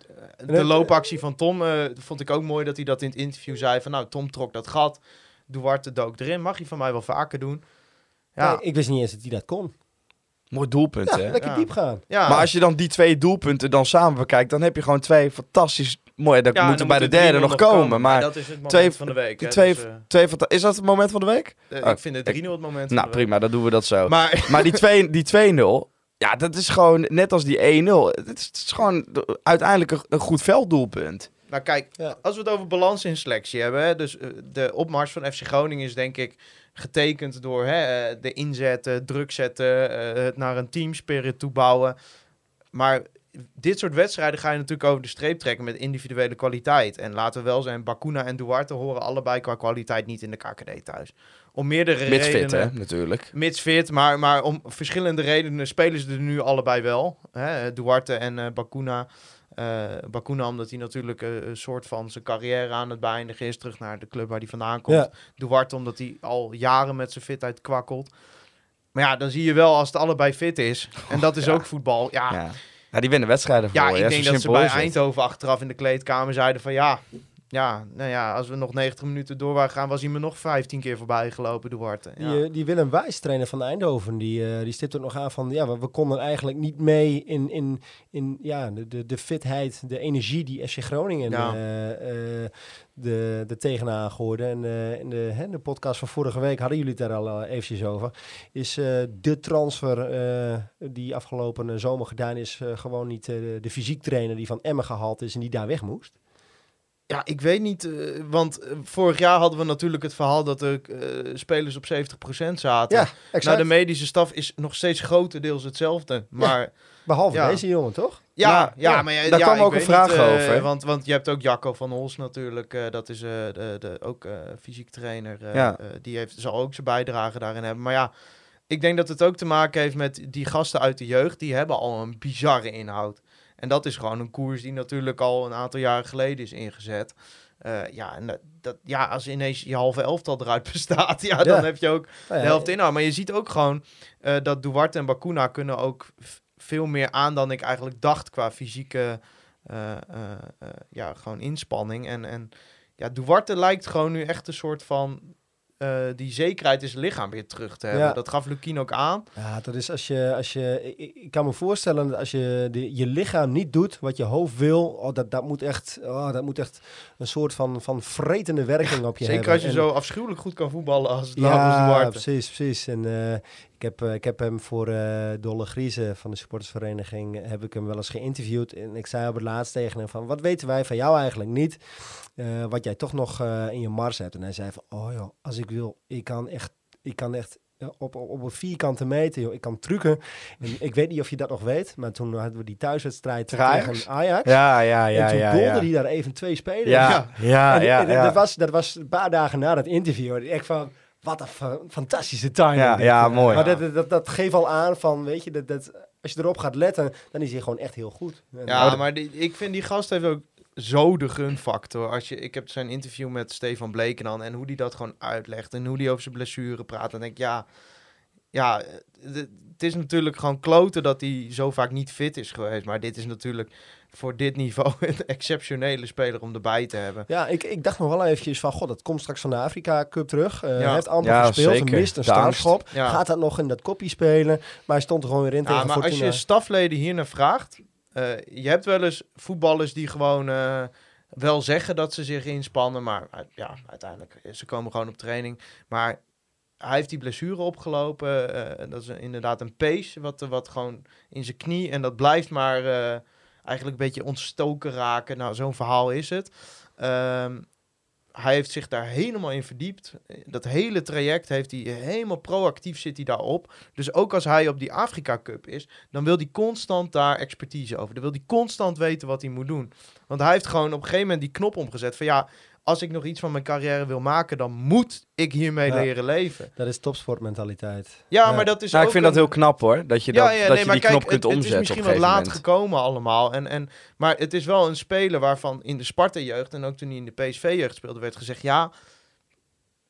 De loopactie van Tom eh, vond ik ook mooi dat hij dat in het interview zei. Van nou, Tom trok dat gat. Duarte dook erin. Mag je van mij wel vaker doen. Ja, Nee, ik wist niet eens dat hij dat kon. mooi doelpunt Ja, hè. lekker Ja. diep gaan. ja. Maar als je dan die twee doelpunten dan samen bekijkt, dan heb je gewoon twee fantastisch... Mooi, dat Ja, moet dan er bij de er derde 3-0 nog komen. Maar dat is het moment twee- van de week. hè, twee, dus, eh, twee is dat het moment van de week? eh, Oh, ik vind het 3-0 het moment van Nou prima, dan doen we dat zo. Maar Maar die 2 die 2-0, ja, dat is gewoon net als die 1-0. Het is, het is gewoon de- uiteindelijk een, een goed velddoelpunt. nou kijk, Ja. als we het over balans in selectie hebben. Hè, dus eh, de opmars van FC Groningen is denk ik getekend door hè, eh, de inzetten, druk zetten, eh, het naar een teamspirit toebouwen. Maar dit soort wedstrijden ga je natuurlijk over de streep trekken met individuele kwaliteit. En laten we wel zijn, Bakuna en Duarte horen allebei qua kwaliteit niet in de KKD thuis. Om meerdere Mits redenen. fit, hè, natuurlijk. Mits fit, maar, maar om verschillende redenen spelen ze er nu allebei wel. Hè? Duarte en eh Bakuna. Eh, Bakuna omdat hij natuurlijk eh, een soort van zijn carrière aan het beëindigen is. Terug naar de club waar hij vandaan komt. Ja. Duarte omdat hij al jaren met zijn fitheid kwakkelt. Maar ja, dan zie je wel als het allebei fit is. En dat is ja. ook voetbal. Ja, ja. Ja. ja, die winnen wedstrijden voor je, ik denk dat ze bij. Eindhoven achteraf in de kleedkamer zeiden van... Ja, ja, nou ja, als we nog 90 minuten door waren gaan, was hij me nog 15 keer voorbij gelopen, Duarte. Ja. Die, eh, die Willem Wijs, trainer van Eindhoven, die, eh, die stipt ook nog aan van... Ja, we, we konden eigenlijk niet mee in, in, in ja, de, de, de fitheid, de energie die FC Groningen Ja. eh, eh, de, de tegenaan gooide. En eh, in de, hè, de podcast van vorige week hadden jullie het daar al eh, eventjes over. Is eh, de transfer die afgelopen zomer gedaan is... gewoon niet de fysiek trainer die van Emmen gehaald is en die daar weg moest? Ja, ik weet niet, eh, want eh, vorig jaar hadden we natuurlijk het verhaal dat er eh, spelers op 70% zaten. Ja, exact. Nou, de medische staf is nog steeds grotendeels hetzelfde. Maar Behalve ja. deze jongen, toch? ja, Ja, ja, maar ja, Daar kwam ook een vraag niet, over. Want, want je hebt ook Jacco van Hols natuurlijk, dat is de, de, ook fysiek trainer. Ja. die heeft, zal ook zijn bijdrage daarin hebben. Maar ja, ik denk dat het ook te maken heeft met die gasten uit de jeugd. Die hebben al een bizarre inhoud. En dat is gewoon een koers die natuurlijk al een aantal jaren geleden is ingezet. Eh, ja, en dat, dat, ja, als ineens je halve elftal eruit [LAUGHS] bestaat, ja, dan Ja. heb je ook Nou de helft inhoud. Maar je ziet ook gewoon eh, dat Duarte en Bakuna kunnen ook veel meer aan dan ik eigenlijk dacht qua fysieke eh, eh, eh, ja, gewoon inspanning. En, en ja, Duarte lijkt gewoon nu echt een soort van eh, die zekerheid in zijn lichaam weer terug te hebben. Ja. Dat gaf Lukien ook aan. Ja, dat is als je, als je ik- kan me voorstellen dat als je de, je lichaam niet doet wat je hoofd wil, oh, dat, dat, moet echt, oh, dat moet echt een soort van, van vretende werking op je Zeker hebben. als je En- zo afschuwelijk goed kan voetballen als Ja, Labus Duarte. precies, precies. En eh, ik, heb, eh, ik heb hem voor eh Dolle Griezen van de supportersvereniging, eh, heb ik hem wel eens geïnterviewd. En ik zei op het laatst tegen hem van, wat weten wij van jou eigenlijk niet? wat jij toch nog in je mars hebt. En hij zei van, oh joh, als ik wil, ik kan echt, ik kan echt op, op, op een vierkante meter, joh, ik kan trucken. En ik weet niet of je dat nog weet, maar toen hadden we die thuiswedstrijd Tegen Ajax? tegen Ajax. Ja, ja, ja, en toen ja. ja. hij daar even twee spelers. Ja, ja, En- ja, en ja. Dat, was, dat was een paar dagen na dat interview. Ik van, wat een fa- fantastische timing. Ja, ja, Eh, mooi. Maar dat, dat, dat, dat geeft al aan van, weet je, dat, dat, als je erop gaat letten, dan is hij gewoon echt heel goed. En- Ja, maar die, ik vind die gast heeft ook zo de gunfactor. Als je, ik heb zijn interview met Stefan Bleken dan en hoe die dat gewoon uitlegt en hoe die over zijn blessure praat. Dan denk ik, ja, ja, het het is natuurlijk gewoon kloten dat hij zo vaak niet fit is geweest. Maar dit is natuurlijk voor dit niveau [LAUGHS] een exceptionele speler om erbij te hebben. Ja, ik, ik dacht nog wel eventjes van, god, dat komt straks van de Afrika Cup terug. Eh Ja. Hij heeft amper Ja, gespeeld, zeker. mist een startschop. Ja. Gaat dat nog in dat kopje spelen? Maar hij stond er gewoon weer in Ja, tegen maar als je stafleden hier naar vraagt, eh, je hebt wel eens voetballers die gewoon eh, wel zeggen dat ze zich inspannen, maar ja, uiteindelijk, ze komen gewoon op training. Maar hij heeft die blessure opgelopen, eh, dat is inderdaad een pace, wat, wat gewoon in zijn knie, en dat blijft maar eh, eigenlijk een beetje ontstoken raken. Nou, zo'n verhaal is het. Ehm, hij heeft zich daar helemaal in verdiept. Dat hele traject heeft hij helemaal proactief zit hij daarop. Dus ook als hij op die Afrika Cup is, dan wil hij constant daar expertise over. Dan wil hij constant weten wat hij moet doen. Want hij heeft gewoon op een gegeven moment die knop omgezet van ja, als ik nog iets van mijn carrière wil maken, dan moet ik hiermee Ja. leren leven. Dat is topsportmentaliteit. Ja, Ja. maar dat is Nou, ook ik vind dat heel knap hoor. Dat je, dat, dat je die knop kunt het, omzetten het is misschien een laat moment. gekomen allemaal. En, en, maar het is wel een speler waarvan in de Sparta-jeugd en ook toen hij in de PSV-jeugd speelde, werd gezegd: ja,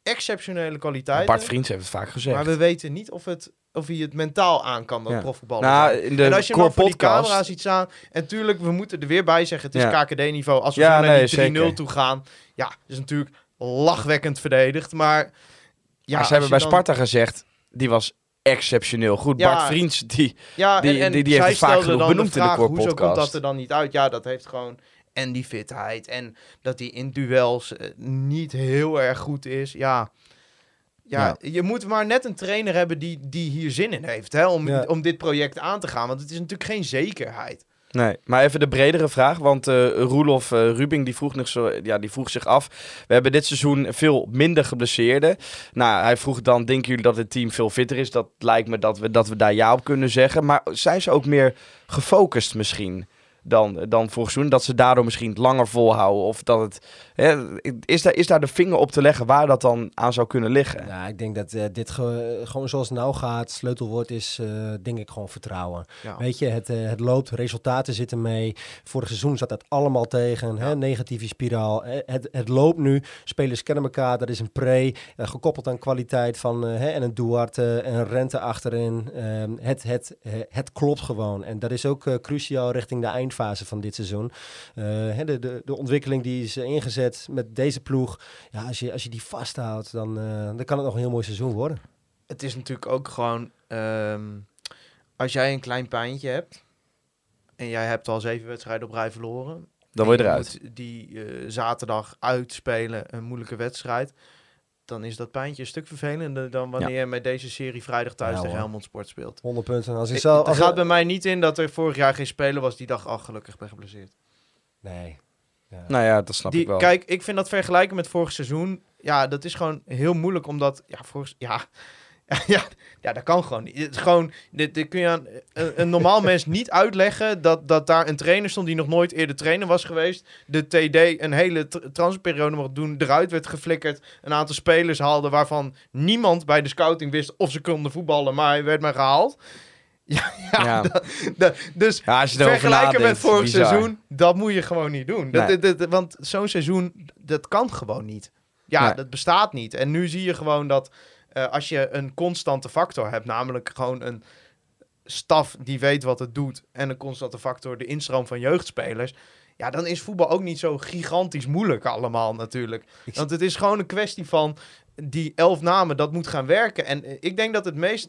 exceptionele kwaliteiten. Bart Vriends heeft het vaak gezegd. maar we weten niet of, het, of hij het mentaal aan kan, dat Ja. profvoetbal. nou, in de en als je core dan voor die podcast... camera ziet staan... En tuurlijk, we moeten er weer bij zeggen... het is Ja. KKD-niveau. Als we Ja, naar nee, die 3-0 zeker. toe gaan... Ja, is natuurlijk lachwekkend verdedigd. Maar... Ja, maar ze hebben bij dan- Sparta gezegd, die was exceptioneel goed. Ja. Bart Vriends, die... Ja, Die- en, en die- die heeft vaak genoeg benoemd de in de Hoezo komt Podcast. dat er dan niet uit? Ja, dat heeft gewoon... En die fitheid. En dat hij in duels eh, niet heel erg goed is. Ja... Ja, je moet maar net een trainer hebben die, die hier zin in heeft. Hè, om, Ja. om dit project aan te gaan. Want het is natuurlijk geen zekerheid. Nee, maar even de bredere vraag, want eh Roelof eh, Rubing die vroeg, nog zo, ja, die vroeg zich af. We hebben dit seizoen veel minder geblesseerden. Nou, hij vroeg dan, denken jullie dat het team veel fitter is? Dat lijkt me dat we, dat we daar ja op kunnen zeggen. Maar zijn ze ook meer gefocust misschien dan, dan vorig seizoen? Dat ze daardoor misschien langer volhouden? Of dat het, hè, is, daar, is daar de vinger op te leggen waar dat dan aan zou kunnen liggen? Ja, ik denk dat eh, dit ge- gewoon zoals het nou gaat, sleutelwoord is eh, denk ik gewoon vertrouwen. Ja. Weet je, het, eh, het loopt, resultaten zitten mee. Vorig seizoen zat dat allemaal tegen, hè, negatieve spiraal. Het, het loopt nu, spelers kennen elkaar, dat is een pre, gekoppeld aan kwaliteit van hè, en een Duarte en een Rente achterin. Ehm, het, het, het klopt gewoon en dat is ook cruciaal richting de eindfase van dit seizoen. Hè, de, de, de ontwikkeling die is ingezet met deze ploeg. Ja, als je, als je die vasthoudt, dan, eh, dan kan het nog een heel mooi seizoen worden. Het is natuurlijk ook gewoon... ehm, als jij een klein pijntje hebt... en jij hebt al zeven wedstrijden op rij verloren... Dan word je eruit. moet die eh, zaterdag uitspelen, een moeilijke wedstrijd... dan is dat pijntje een stuk vervelender... dan wanneer je met deze serie vrijdag thuis Ja, tegen. Helmond Sport speelt. 100 punten. Als ik zo, er als gaat bij mij niet in dat er vorig jaar geen speler was die dacht... ach, gelukkig ben geblesseerd. Nee. Ja. Nou ja, dat snap Die, ik wel. Kijk, ik vind dat vergelijken met vorig seizoen... ja, dat is gewoon heel moeilijk, omdat... ja, vorig, ja, [LAUGHS] ja, ja, dat kan gewoon niet. Het gewoon, dit, dit kun je aan een, een normaal [LAUGHS] mens niet uitleggen... Dat, dat daar een trainer stond die nog nooit eerder trainer was geweest... de TD een hele tr- transferperiode mocht doen... eruit werd geflikkerd, een aantal spelers haalde... waarvan niemand bij de scouting wist of ze konden voetballen... maar hij werd maar gehaald. [LAUGHS] Ja, ja, Ja. [LAUGHS] dat- dat- dus ja, als je vergelijken met vorig bizar. seizoen, dat moet je gewoon niet doen. Dat, Nee. dat- dat- want zo'n seizoen, dat kan gewoon niet. Ja, Nee. dat bestaat niet. En nu zie je gewoon dat eh, als je een constante factor hebt, namelijk gewoon een staf die weet wat het doet en een constante factor de instroom van jeugdspelers, ja, dan is voetbal ook niet zo gigantisch moeilijk allemaal natuurlijk. Want het is gewoon een kwestie van die elf namen, dat moet gaan werken. En eh, ik denk dat het meest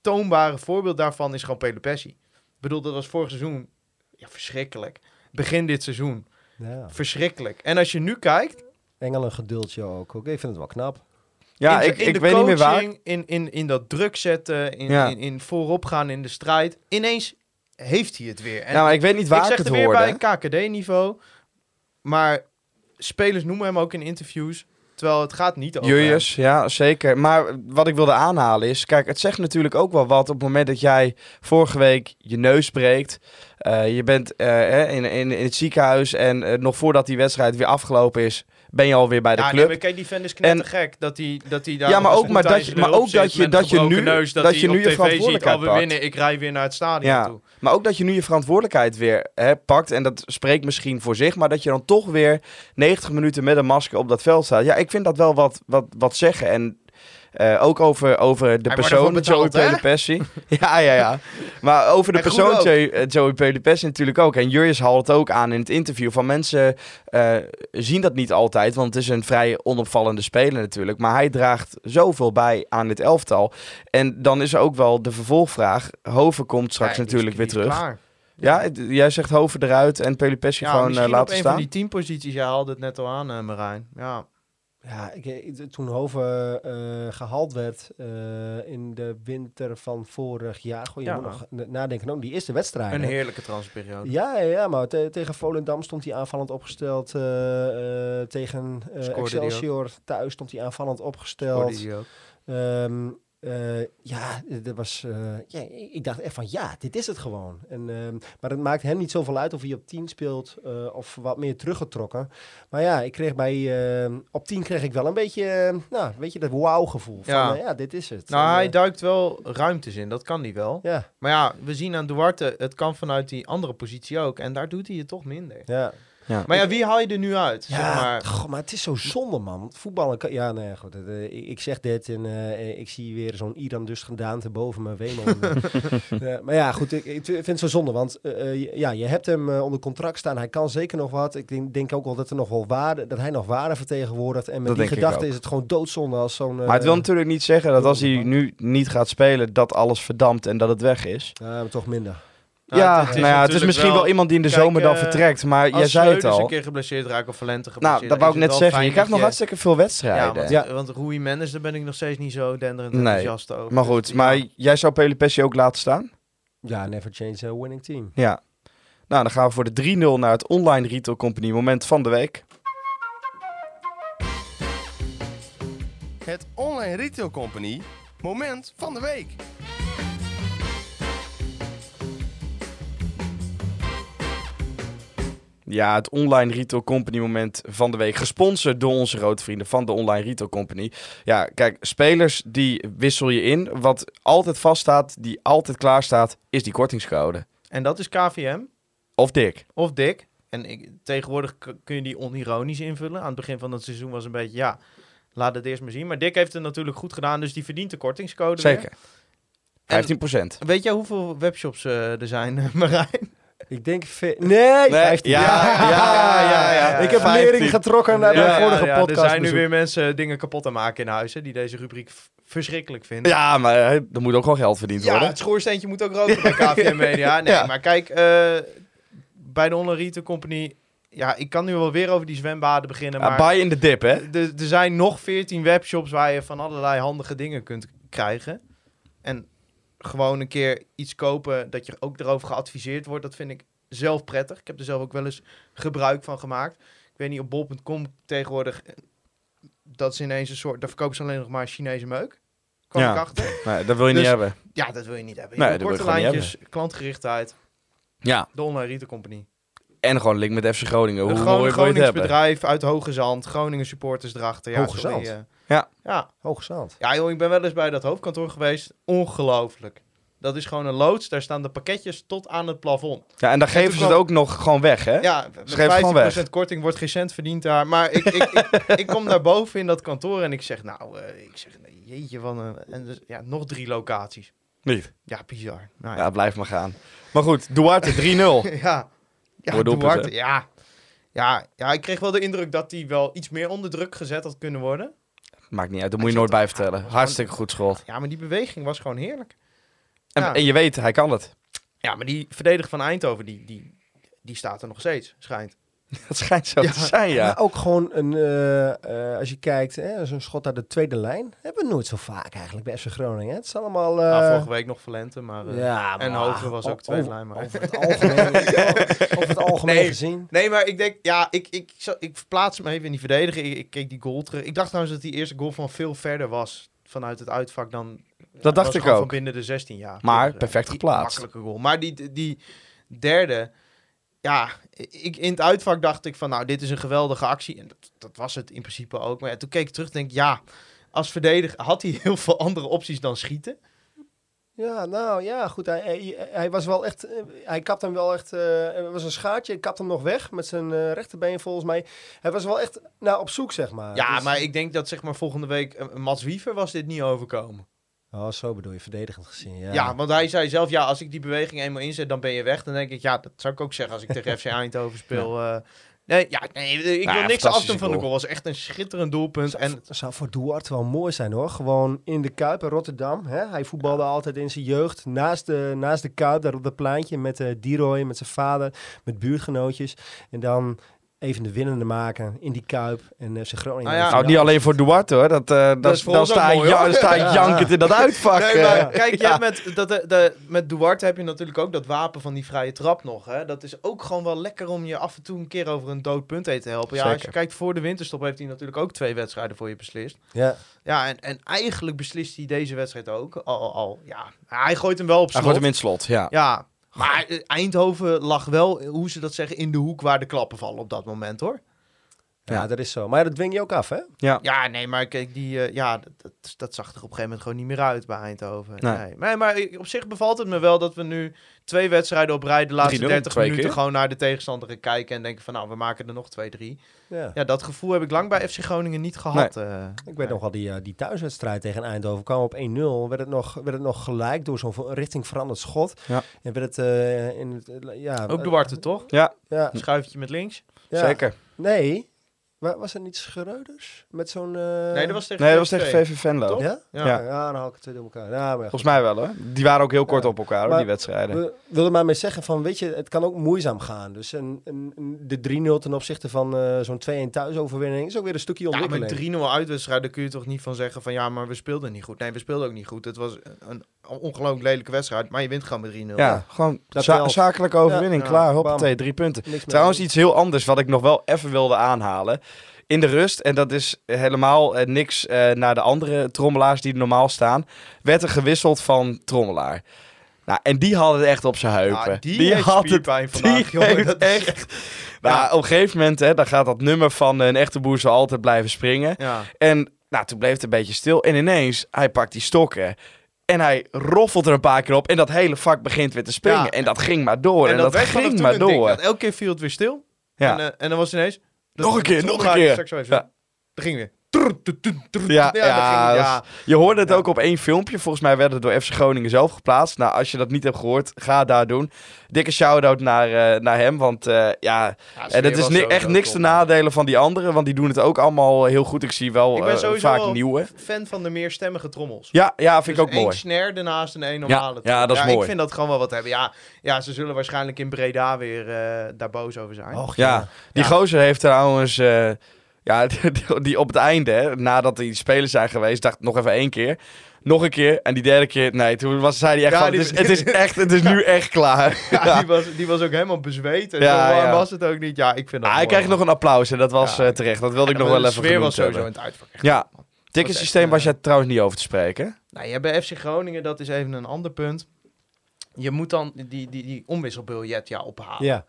toonbare voorbeeld daarvan is gewoon Pelopessi. Ik bedoel, dat was vorig seizoen ja, verschrikkelijk. Begin dit seizoen, Ja. verschrikkelijk. En als je nu kijkt, Engel een geduldje ook. Oké, ik vind het wel knap. Ja, in, ik, in ik weet niet meer waar. In, in, in dat druk zetten, in, Ja. in, in voorop gaan in de strijd, ineens heeft hij het weer. En Ja, maar ik weet niet waar ik ik, zeg het het weer hoorde. bij KKD-niveau, maar spelers noemen hem ook in interviews, terwijl het gaat niet over. Julius, ja, zeker. Maar wat ik wilde aanhalen is... Kijk, het zegt natuurlijk ook wel wat op het moment dat jij vorige week je neus breekt. eh, je bent eh, in, in, in het ziekenhuis en eh, nog voordat die wedstrijd weer afgelopen is... ben je alweer bij de Ja, nee, club. kijk, die vent is knettergek dat hij dat hij daar Ja, maar ook maar dat je- maar ook dat je- dat je nu- neus, dat, je nu je ziet, verantwoordelijkheid winnen, ik rij weer naar het stadion Ja. toe. Maar ook dat je nu je verantwoordelijkheid weer hè, pakt. En dat spreekt misschien voor zich. Maar dat je dan toch weer 90 minuten met een masker op dat veld staat. Ja, ik vind dat wel wat, wat, wat zeggen. En eh, ook over, over de Hij persoon Joey betaald, hè? Pelopessi. [LAUGHS] ja, ja, ja. Maar over de En persoon. Joey, eh, Joey natuurlijk ook. En Jurjes haalt het ook aan in het interview. Van mensen eh, zien dat niet altijd. Want het is een vrij onopvallende speler natuurlijk. Maar hij draagt zoveel bij aan dit elftal. En dan is er ook wel de vervolgvraag. Hoven komt straks Ja, natuurlijk weer terug. klaar. Ja, jij zegt Hoven eruit en Pelipessi Ja, gewoon misschien laten op een staan. van die teamposities. Jij haalde het net al aan, Marijn. Ja. Ja, ik, ik- toen Hoven eh, gehaald werd eh, in de winter van vorig jaar. Goh, je Ja. moet nog na- nadenken. Ook die eerste wedstrijd. Een heerlijke transferperiode. Ja, ja, maar te- tegen Volendam stond hij aanvallend opgesteld. eh, eh, tegen eh. Excelsior thuis stond hij aanvallend opgesteld. die Ehm, eh, ja, dat was, eh, ja, ik dacht echt van ja, dit is het gewoon. En, ehm, maar het maakt hem niet zoveel uit of hij op 10 speelt eh, of wat meer teruggetrokken. Maar ja, ik kreeg bij, ehm, op 10 kreeg ik wel een beetje, eh, nou, weet je, dat wauw gevoel. Van Ja. ja. ja, dit is het. Nou, En, hij duikt wel ruimtes in. Dat kan hij wel. ja, Maar ja, we zien aan Duarte, het kan vanuit die andere positie ook. En daar doet hij het toch minder. ja. Maar ja, wie haal je er nu uit? Ja, Zeg maar. goh, maar het is zo zonde, man. Voetballen kan... Ja, nee, goed. eh, ik, ik zeg dit en eh, ik zie weer zo'n Iran dus gedaante boven mijn [LAUGHS] wemel. Maar ja, goed. Ik, ik vind het zo zonde. Want eh, ja, je hebt hem onder contract staan. Hij kan zeker nog wat. Ik denk, denk ook wel dat er nog wel waarde... Dat hij nog waarde vertegenwoordigt. En met Dat die gedachte is het gewoon doodzonde als zo'n... Maar het wil natuurlijk niet zeggen dat als hij nu niet gaat spelen, dat alles verdampt en dat het weg is. ja, maar toch minder. Nou, ja, het- het is nou ja, het is misschien wel, iemand die in de Kijk, zomer dan eh, vertrekt. Maar jij zei het al. een keer geblesseerd raakt of Valente geblesseerd Nou, dat wou ik net zeggen. Je krijgt nog hartstikke veel Ja, wedstrijden. want, Ja. want Rui Mendes, daar ben ik nog steeds niet zo denderend Nee. enthousiast over. Maar Dus goed, ja. maar jij zou Pelipessi ook laten staan? Ja, never change a winning team. Ja. Nou, dan gaan we voor de 3-0 naar het Online Retail Company moment van de week. Het Online Retail Company moment van de week. Ja, het Online Retail Company moment van de week. Gesponsord door onze grote vrienden van de Online Retail Company. Ja, kijk, spelers die wissel je in. Wat altijd vaststaat, die altijd klaar staat, is die kortingscode. En dat is KVM Of dik. of Dick. En ik, tegenwoordig kun je die onironisch invullen. Aan het begin van het seizoen was een beetje, ja, laat het eerst maar zien. Maar Dick heeft het natuurlijk goed gedaan, dus die verdient de kortingscode weer. Zeker. 15%. Weet jij hoeveel webshops eh, er zijn, [LAUGHS] Marijn? Ik denk... ve- Nee, 15. ja, ja, ja, ja. [LAUGHS] Ik heb 15. lering getrokken naar Ja, mijn vorige ja, podcast. Er zijn nu weer mensen dingen kapot te maken in huizen die deze rubriek v- verschrikkelijk vinden. Ja, maar eh, er moet ook wel geld verdiend Ja, worden. het schoorsteentje moet ook roken bij KVM [LAUGHS] Media. Nee, Ja. maar kijk, eh, bij de Online Retail Company... Ja, ik kan nu wel weer over die zwembaden beginnen, Ja, maar... buy in de dip, hè? Er er zijn nog 14 webshops waar je van allerlei handige dingen kunt krijgen. En gewoon een keer iets kopen dat je ook erover geadviseerd wordt, dat vind ik zelf prettig. Ik heb er zelf ook wel eens gebruik van gemaakt. Ik weet niet, op bol.com tegenwoordig, eh, dat is ineens een soort, daar verkopen ze alleen nog maar Chinese meuk. Kwam Ja. ik achter. Nee, dat wil je Dus- niet hebben. Ja, dat wil je niet hebben. Nee, korte lijntjes, klantgerichtheid, Ja, de Online Retail Company. en gewoon link met FC Groningen. Hoe Een mooi Gronings bedrijf uit Hoge Zand, Groningen supporters erachter. Ja, Hoge sorry, Zand? Ja. Ja, Hoogzand. Ja, joh, ik ben wel eens bij dat hoofdkantoor geweest. Ongelooflijk. Dat is gewoon een loods. Daar staan de pakketjes tot aan het plafond. Ja, en dan En geven ze het ook nog gewoon weg, hè? Ja, met geven het gewoon 50% korting wordt geen cent verdiend daar. Maar ik, ik, ik, [LAUGHS] ik kom daar boven in dat kantoor en ik zeg, nou, eh, ik zeg, nee, jeetje, van een... En dus, ja, nog drie locaties. Niet. Ja, bizar. Nou, Ja, blijf maar gaan. Maar goed, Duarte 3-0. [LAUGHS] ja. Ja, Duarte, ja. Ja, ja, ik kreeg wel de indruk dat hij wel iets meer onder druk gezet had kunnen worden. Maakt niet uit, dat moet je nooit bij vertellen. Hartstikke goed schot. Ja, maar die beweging was gewoon heerlijk. En, Ja. en je weet, hij kan het. Ja, maar die verdediger van Eindhoven, die, die, die staat er nog steeds, schijnt. [LAUGHS] Dat schijnt zo Ja. te zijn, ja. Maar ook gewoon een, eh, eh, als je kijkt, hè, zo'n schot uit de tweede lijn. Hebben we nooit zo vaak eigenlijk bij FC Groningen. Hè? Het is allemaal... eh, Nou, vorige week nog Valente, maar... eh, ja, en Hoger was ook tweede lijn, maar- Over het algemeen, [LAUGHS] over het algemeen Nee. gezien. Nee, maar ik denk, ja, ik, ik, ik, ik verplaats me even in die verdediger. Ik, ik keek die goal terug. Ik dacht trouwens dat die eerste goal van veel verder was vanuit het uitvak dan... Dat dacht was ik ook. Van binnen de 16 jaar. Maar perfect die geplaatst. Makkelijke goal. Maar die, die derde, ja, ik, in het uitvak dacht ik van, nou, dit is een geweldige actie. En dat, dat was het in principe ook. Maar ja, toen keek ik terug en denk, ja, als verdediger had hij [LAUGHS] heel veel andere opties dan schieten. Ja, nou ja, goed. Hij, hij, hij was wel echt. eh, Hij kapt hem wel echt. het was een schaartje. Hij kapt hem nog weg met zijn eh, rechterbeen volgens mij. Hij was wel echt nou, op zoek, zeg maar. Ja, Dus- maar ik denk dat zeg maar volgende week eh, Mats Wiever was dit niet overkomen. Oh, zo bedoel je, verdedigend gezien. Ja, Ja. want hij zei zelf, ja, als ik die beweging eenmaal inzet, dan ben je weg. Dan denk ik, ja, dat zou ik ook zeggen als ik tegen FC [LAUGHS] Eindhoven speel. eh. nee, ja, nee, ik Nou, wil niks fantastische afdoen van de goal. was echt een schitterend doelpunt. En Dat zou voor Duarte wel mooi zijn hoor. Gewoon in de Kuip in Rotterdam. Hè? Hij voetbalde altijd in zijn jeugd. Naast de, naast de Kuip, daar op dat pleintje. Met uh, Diroy, met zijn vader, met buurtgenootjes. En dan even de winnende maken in die Kuip. En uh, zijn Groningen. Nou ja, Nou, niet alleen voor Duarte hoor. Dat, eh dat, ook sta mooi, ja, sta jankend in dat [LAUGHS] uitvak. Nee, eh. maar kijk, je Ja. hebt met, dat, de, de, met Duarte heb je natuurlijk ook dat wapen van die vrije trap nog. Hè? Dat is ook gewoon wel lekker om je af en toe een keer over een dood punt heen te helpen. Ja, als je kijkt voor de winterstop heeft hij natuurlijk ook twee wedstrijden voor je beslist. Ja. Ja, en, en eigenlijk beslist hij deze wedstrijd ook. Al, al, al, ja, hij gooit hem wel op Hij slot. gooit hem in het slot, ja. Ja, maar eh, Eindhoven lag wel, hoe ze dat zeggen, in de hoek waar de klappen vallen op dat moment hoor. Ja, dat is zo. Maar dat dwing je ook af, hè? Ja, nee, maar kijk, die, eh, ja, dat, dat, dat zag er op een gegeven moment gewoon niet meer uit bij Eindhoven. Nee. Nee. Maar, op zich bevalt het me wel dat we nu twee wedstrijden op rij de laatste 3-0, 30 twee minuten keer. gewoon naar de tegenstander kijken en denken van nou, we maken er nog 2-3. Ja. Ja, dat gevoel heb ik lang bij FC Groningen niet gehad. eh. Ik weet nog wel, die, eh, die thuiswedstrijd tegen Eindhoven kwam op 1-0. Werd het nog, werd het nog gelijk door zo'n richting veranderd schot. Ja. En werd het eh, in het... ja, Ook eh, Duarte, toch? Ja, Ja, schuifje met links. ja. zeker. Nee. Wa- Was er niet Schreuders? Met zo'n... eh, Nee, dat was tegen Nee, dat was VVV. tegen VV Venlo. Ja? Ja. Ja. ja, dan haal ik het twee door elkaar. Ja, maar Volgens mij wel hoor. Die waren ook heel kort Ja. op elkaar hoor, Maar- die wedstrijden. We willen maar mee zeggen van, weet je, het kan ook moeizaam gaan. Dus een, een, een- de 3-0 ten opzichte van eh, zo'n 2-1 thuisoverwinning is ook weer een stukje Ja, ontwikkeling. met 3-0 uitwedstrijd, daar kun je toch niet van zeggen van ja, maar we speelden niet goed. Nee, we speelden ook niet goed. Het was een ongelooflijk lelijke wedstrijd, maar je wint gewoon met 3-0. ja, gewoon za- zakelijke overwinning. Ja. Klaar, hoppatee, drie punten. Niks Trouwens, iets heel anders wat ik nog wel even wilde aanhalen. In de rust, en dat is helemaal eh, niks eh, naar de andere trommelaars die er normaal staan, werd er gewisseld van trommelaar. Nou, en die hadden het echt op zijn heupen. Die, heeft had het spierpijn vandaag, die jongen. Dat echt. Nou, op een gegeven moment, hè, dan gaat dat nummer van eh, een echte boer zal altijd blijven springen. Ja. En nou, toen bleef het een beetje stil. En ineens, hij pakt die stokken. En hij roffelt er een paar keer op. En dat hele vak begint weer te springen. En dat ging maar door. En, dat, ging maar ding. door. Elke keer viel het weer stil. Ja. En, en dan was het ineens... Nog een keer, nog een keer. straks even. Ja. Dat ging weer. Ja, ja, Je hoorde het ook op één filmpje. Volgens mij werd het door FC Groningen zelf geplaatst. Nou, als je dat niet hebt gehoord, ga daar doen. Dikke shout-out naar, eh, naar hem. Want eh, ja, Ja, en sfeer het is ni- echt niks te top. nadelen van die anderen. Want die doen het ook allemaal heel goed. Ik zie wel Ik ben eh, sowieso vaak wel nieuwe. fan van de meerstemmige trommels. Ja, ja vind ik Dus ook één mooi. snare ernaast en één normale. ja, dat is Ik mooi. vind dat gewoon wel wat hebben. Ja, ja ze zullen waarschijnlijk in Breda weer eh, daar boos over zijn. Och, Ja, die Ja. gozer heeft trouwens... ja, [LAUGHS] die, die op het einde, hè, nadat die spelers zijn geweest, dacht nog even één keer. Nog een keer. En die derde keer, nee, toen was, zei hij echt Ja, van, die- het, is, het is echt, het is [LAUGHS] nu echt klaar. Ja, [LAUGHS] Ja. Die, was, die was ook helemaal bezweet. En Ja, zo warm ja. was het ook niet. Ja, ik vind dat Ah, hij kreeg nog een applaus en dat was Ja. eh, terecht. Dat wilde ik nog wel de even sfeer genoemd was sowieso hebben. in het uitvak. Ja, ticketsysteem echt, was eh, jij trouwens niet over te spreken. Nou, je hebt bij FC Groningen, dat is even een ander punt. Je moet dan die, die, die omwisselbiljet ja, ophalen. Ja.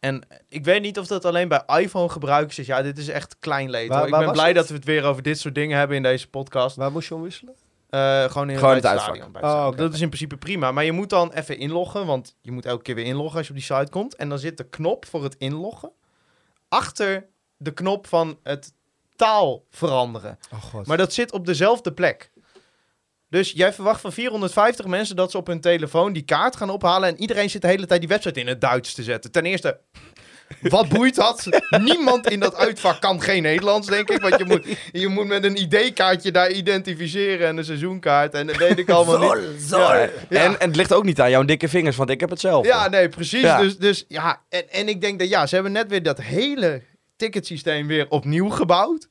En ik weet niet of dat alleen bij iPhone-gebruikers is. Ja, dit is echt klein leed. Waar-. Ik waar ben blij het? dat we het weer over dit soort dingen hebben in deze podcast. Waar moest je omwisselen? Eh, gewoon in Gewoon het uitvak. stadion, bij het Oh. Dat is in principe prima. Maar je moet dan even inloggen, want je moet elke keer weer inloggen als je op die site komt. En dan zit de knop voor het inloggen achter de knop van het taal veranderen. Oh god. Maar dat zit op dezelfde plek. Dus jij verwacht van 450 mensen dat ze op hun telefoon die kaart gaan ophalen. En iedereen zit de hele tijd die website in het Duits te zetten. Ten eerste, wat boeit dat? [LAUGHS] Niemand in dat uitvak kan geen Nederlands, denk ik. Want je moet, je moet met een ID-kaartje daar identificeren en een seizoenkaart. En dat weet ik allemaal niet. [LAUGHS] Ja, ja. En, en het ligt ook niet aan jouw dikke vingers, want ik heb het zelf. Ja, nee, precies. Ja. Dus, dus ja, en, en ik denk dat ja, ze hebben net weer dat hele ticketsysteem weer opnieuw gebouwd.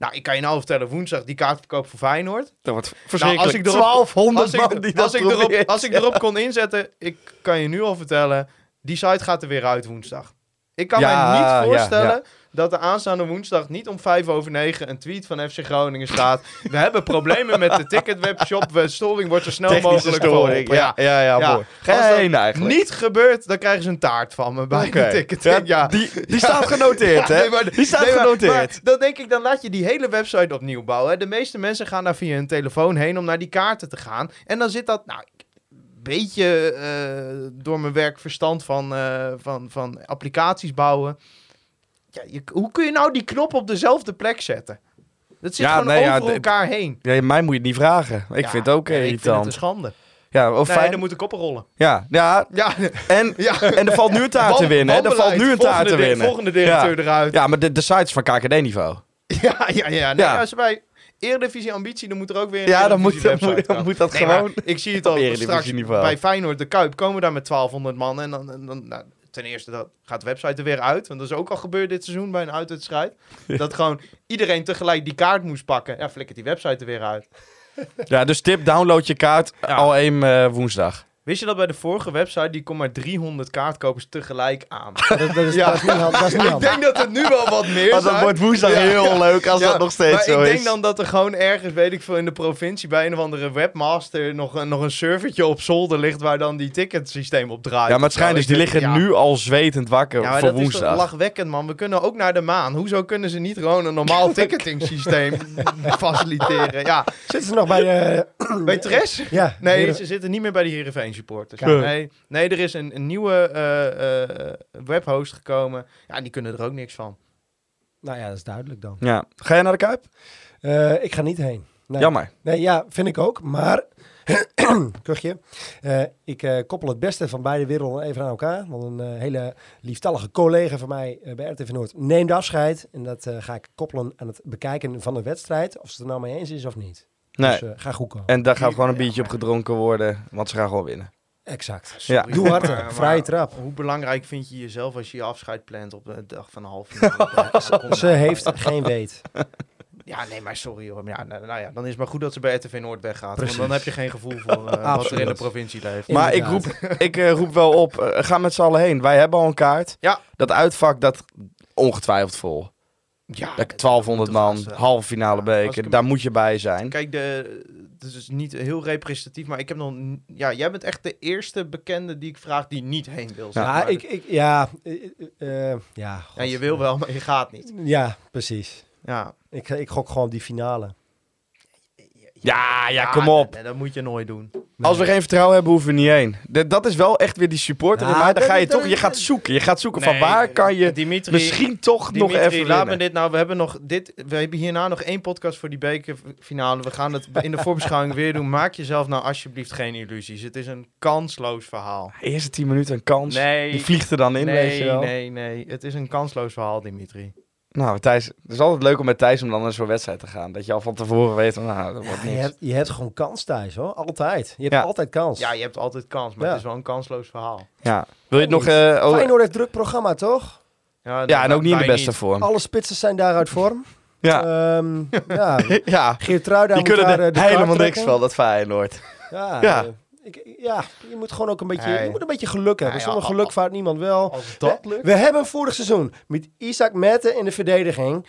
Nou, ik kan je nou vertellen, woensdag die kaartverkoop voor Feyenoord. Dat wordt Nou, verschrikkelijk. als ik erop, 1200 als ik, man die als dat ik erop, als ik erop [LAUGHS] kon inzetten, ik kan je nu al vertellen, die site gaat er weer uit woensdag. Ik kan Ja, mij niet voorstellen ja. Dat er aanstaande woensdag niet om vijf over negen een tweet van FC Groningen staat. We hebben problemen met de ticketwebshop. We- Storing wordt zo snel Technische mogelijk storing. verholpen. Ja, ja, ja, Ja. mooi. Heen eigenlijk? Niet gebeurt, dan krijgen ze een taart van me bij Oké. de ticket. Ja, Ja, Die, die staat genoteerd, hè? nee, maar- die staat nee, genoteerd. maar dan denk ik, dan laat je die hele website opnieuw bouwen. hè. De meeste mensen gaan daar via hun telefoon heen om naar die kaarten te gaan. En dan zit dat, nou, een beetje eh, door mijn werk verstand van, eh, van, van applicaties bouwen. Ja, je, hoe kun je nou die knop op dezelfde plek zetten? Dat zit Ja, gewoon nee, ja, over d- elkaar heen. Ja, mij moet je het niet vragen. Ik Ja, vind het ook eh, Ik vind het een irritant. schande. Ja, of Nee, fijn. dan moeten koppen rollen. Ja, ja, Ja, en, [LAUGHS] ja. en er valt nu een taart te winnen. hè? Er valt nu een taart volgende te winnen. Volgende directeur eruit. Ja, maar de, de sites van KKD-niveau. Ja, ja, ja. Nee, Ja. Als wij Eredivisie ambitie, dan moet er ook weer een Ja, dan moet, dan dan dat Nee, gewoon... ik zie het al straks bij Feyenoord de Kuip komen we daar met 1200 man en dan, en dan nou, ten eerste dat gaat de website er weer uit, want dat is ook al gebeurd dit seizoen bij een uitwedstrijd. Dat gewoon iedereen tegelijk die kaart moest pakken. Ja, flikkert die website er weer uit. Ja, dus tip, download je kaart al één eh, woensdag. Wist je dat bij de vorige website die kon maar 300 kaartkopers tegelijk aan? [LAUGHS] Dat, dat is, Ja. dat is niet hand- dat is niet [LAUGHS] ik denk dat het nu wel wat meer Maar dat wordt woensdag Ja. heel leuk als Ja, dat nog steeds maar zo ik is. denk dan dat er gewoon ergens, weet ik veel, in de provincie bij een of andere webmaster nog een, nog een servertje op zolder ligt waar dan die ticketsysteem op draait. Ja, maar het schijnt dus, die Ik- liggen ja. nu al zwetend wakker Ja, maar voor dat is toch woensdag. lachwekkend, man. We kunnen ook naar de maan. Hoezo kunnen ze niet gewoon een normaal [LAUGHS] ticketing systeem faciliteren? Ja, Zitten ze nog bij de... bij Tres? Ja, Nee, ze zitten niet meer bij de Heerenveen supporters. Ja. Nee, nee, er is een, een nieuwe eh, eh, webhost gekomen. Ja, die kunnen er ook niks van. Nou ja, dat is duidelijk dan. Ja. Ga je naar de Kuip? Eh, ik ga niet heen. Nee. Jammer. Nee, ja, vind ik ook. Maar, [CLEARS THROAT] kuchje, Eh, ik eh, koppel het beste van beide werelden even aan elkaar. Want een hele lieftallige collega van mij bij RTV Noord neemt afscheid. En dat eh, ga ik koppelen aan het bekijken van de wedstrijd. Of ze het er nou mee eens is of niet. Nee. Dus eh, ga goed komen. En daar gaat gewoon een biertje op gedronken worden, want ze gaan gewoon winnen. Exact. Ja. Doe harder, Maar- [LAUGHS] vrije maar trap. Hoe belangrijk vind je jezelf als je je afscheid plant op de dag van een half finale? [LAUGHS] Ze heeft geen weet. [LAUGHS] Ja, nee, maar sorry hoor. Maar Ja, nou, nou ja, dan is het maar goed dat ze bij RTV Noord weggaat. Precies. Want dan heb je geen gevoel voor eh, wat er in de provincie leeft. Maar ik roep, ik, eh, roep wel op, ga met z'n allen heen. Wij hebben al een kaart. Ja. Dat uitvak, dat ongetwijfeld vol. Ja, Lekker 1200 man, gasten. halve finale beker. Daar moet je bij zijn. Kijk, de, het is niet heel representatief, maar ik heb nog... Ja, jij bent echt de eerste bekende die ik vraag die niet heen wil. zeg Ja, maar. ik, ik, ja, eh, eh, eh, ja, ja, je wil wel, maar je gaat niet. Ja, precies. Ja, Ik, ik gok gewoon die finale. Ja, ja, kom op. nee, dat moet je nooit doen. Als we geen vertrouwen hebben, hoeven we niet heen. De- dat is wel echt weer die supporter in mij. Dan dat- ga je dat- toch, je gaat zoeken. Je gaat zoeken van Nee, waar kan je Dimitri, misschien toch nog even laat me winnen. dit nou. We hebben nog dit. We hebben hierna nog één podcast voor die bekerfinale. We gaan het in de [LAUGHS] voorbeschouwing weer doen. Maak jezelf nou alsjeblieft geen illusies. Het is een kansloos verhaal. Eerste 10 minuten een kans. Nee. Die vliegt er dan in, weet je Nee, wel. nee, nee. Het is een kansloos verhaal, Dimitri. Nou, Thijs, het is altijd leuk om met Thijs om dan naar zo'n wedstrijd te gaan. Dat je al van tevoren weet, van, nou, dat wordt je, niks. hebt, je hebt gewoon kans thuis, hoor. Altijd. Je hebt Ja. altijd kans. Ja, je hebt altijd kans, maar Ja. het is wel een kansloos verhaal. Ja. Wil je het nog... eh, Feyenoord heeft druk programma, toch? Ja, ja, en ook niet in de beste vorm. Alle spitsen zijn daar uit vorm. Ja. Ehm, [LAUGHS] ja. ja. Geert Truida Die moet kunnen daar, er eh, de helemaal niks van, dat Feyenoord. Ja, Ja. Ik, ja, je moet gewoon ook een beetje, je moet een beetje geluk hebben. Ja, ja, Zonder al- geluk vaart niemand wel. Als dat we, lukt. we hebben vorig seizoen met Isaac Mette in de verdediging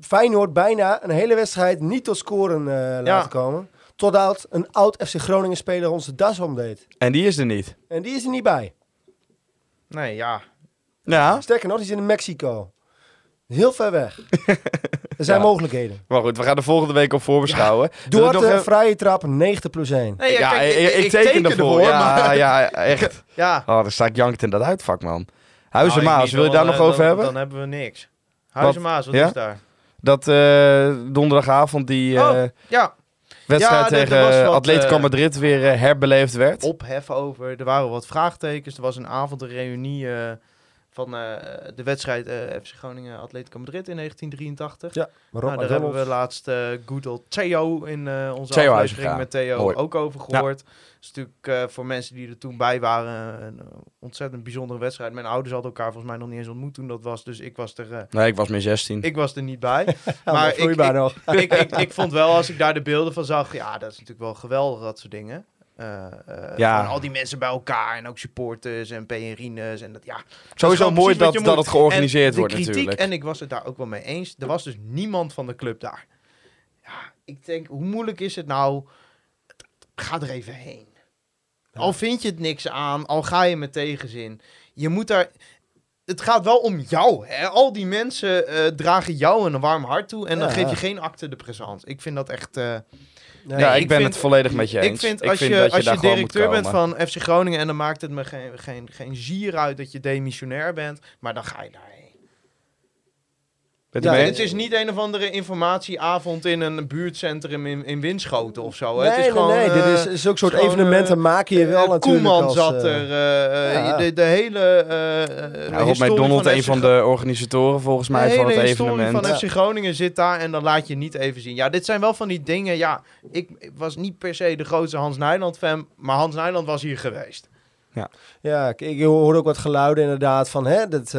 Feyenoord bijna een hele wedstrijd niet tot scoren eh, laten komen. Totdat een oud FC Groningen speler ons de das omdeed. En die is er niet. En die is er niet bij. Nee, ja. Ja. Sterker nog, die is in Mexico. Heel ver weg. [LAUGHS] er zijn Ja. mogelijkheden. Maar goed, we gaan de volgende week op voorbeschouwen. Duarte, nog even- vrije trap, 90 plus 1. Nee, Ja, kijk, ik, ik, teken ervoor. Ja, maar- ja, echt. [LAUGHS] ja. Oh, dan sta ik jankend in dat uitvak, man. Huizen Nou, wil je daar nog eh, over dan- hebben? Dan hebben we niks. Huizen Maas, wat Ja? is daar? Dat eh, donderdagavond die eh, Oh, ja, wedstrijd Ja, er tegen eh, wat, Atletico eh, Madrid weer eh, herbeleefd werd. ophef over. Er waren wat vraagtekens. Er was een avond een reunie eh, van eh, de wedstrijd eh, FC Groningen Atletico Madrid in 1983. Ja, maar Nou, daar hebben we laatst eh good old Theo in onze Theo aflevering met Theo ook over gehoord. Dat is natuurlijk voor mensen die er toen bij waren een ontzettend bijzondere wedstrijd. Mijn ouders hadden elkaar volgens mij nog niet eens ontmoet toen dat was. Dus ik was er, Nee, ik was min 16. ik was er niet bij. [LAUGHS] Ja, maar ik- ik, ik, ik vond wel, als ik daar de beelden van zag, ja, dat is natuurlijk wel geweldig, dat soort dingen. Eh, Ja. Van al die mensen bij elkaar en ook supporters en PNRines en dat, ja. Sowieso mooi dat, dat moet. het georganiseerd En wordt de kritiek, natuurlijk. En ik was het daar ook wel mee eens. Er was dus niemand van de club daar. Ja, ik denk, hoe moeilijk is het nou? Ga er even heen. Al vind je het niks aan, al ga je met tegenzin. Je moet daar... Het gaat wel om jou. Hè? Al die mensen eh, dragen jou een warm hart toe. En dan geef je geen acte de présence. Ik vind dat echt... Nee, ja, ik ik ben vind- het volledig met je eens. ik vind als je, dat als je daar directeur bent van FC Groningen... en dan maakt het me geen, geen, geen zier uit dat je demissionair bent... maar dan ga je daarheen. Ja, Het is niet een of andere informatieavond in een buurtcentrum in, in Winschoten of zo. nee, het is nee, gewoon, nee. eh, Dit is zulke soort gewoon, evenementen eh, maak je wel eh, natuurlijk Koeman als, zat eh, er. eh, ja. de, de hele eh eh, Ja, McDonald, een FC van de organisatoren volgens mij de van het evenement. van FC Groningen zit daar en dan laat je niet even zien. Ja, dit zijn wel van die dingen. Ja, ik was niet per se de grootste Hans Nijland fan, maar Hans Nijland was hier geweest. Ja, ik, ik hoorde ook wat geluiden inderdaad van hè, dat, eh,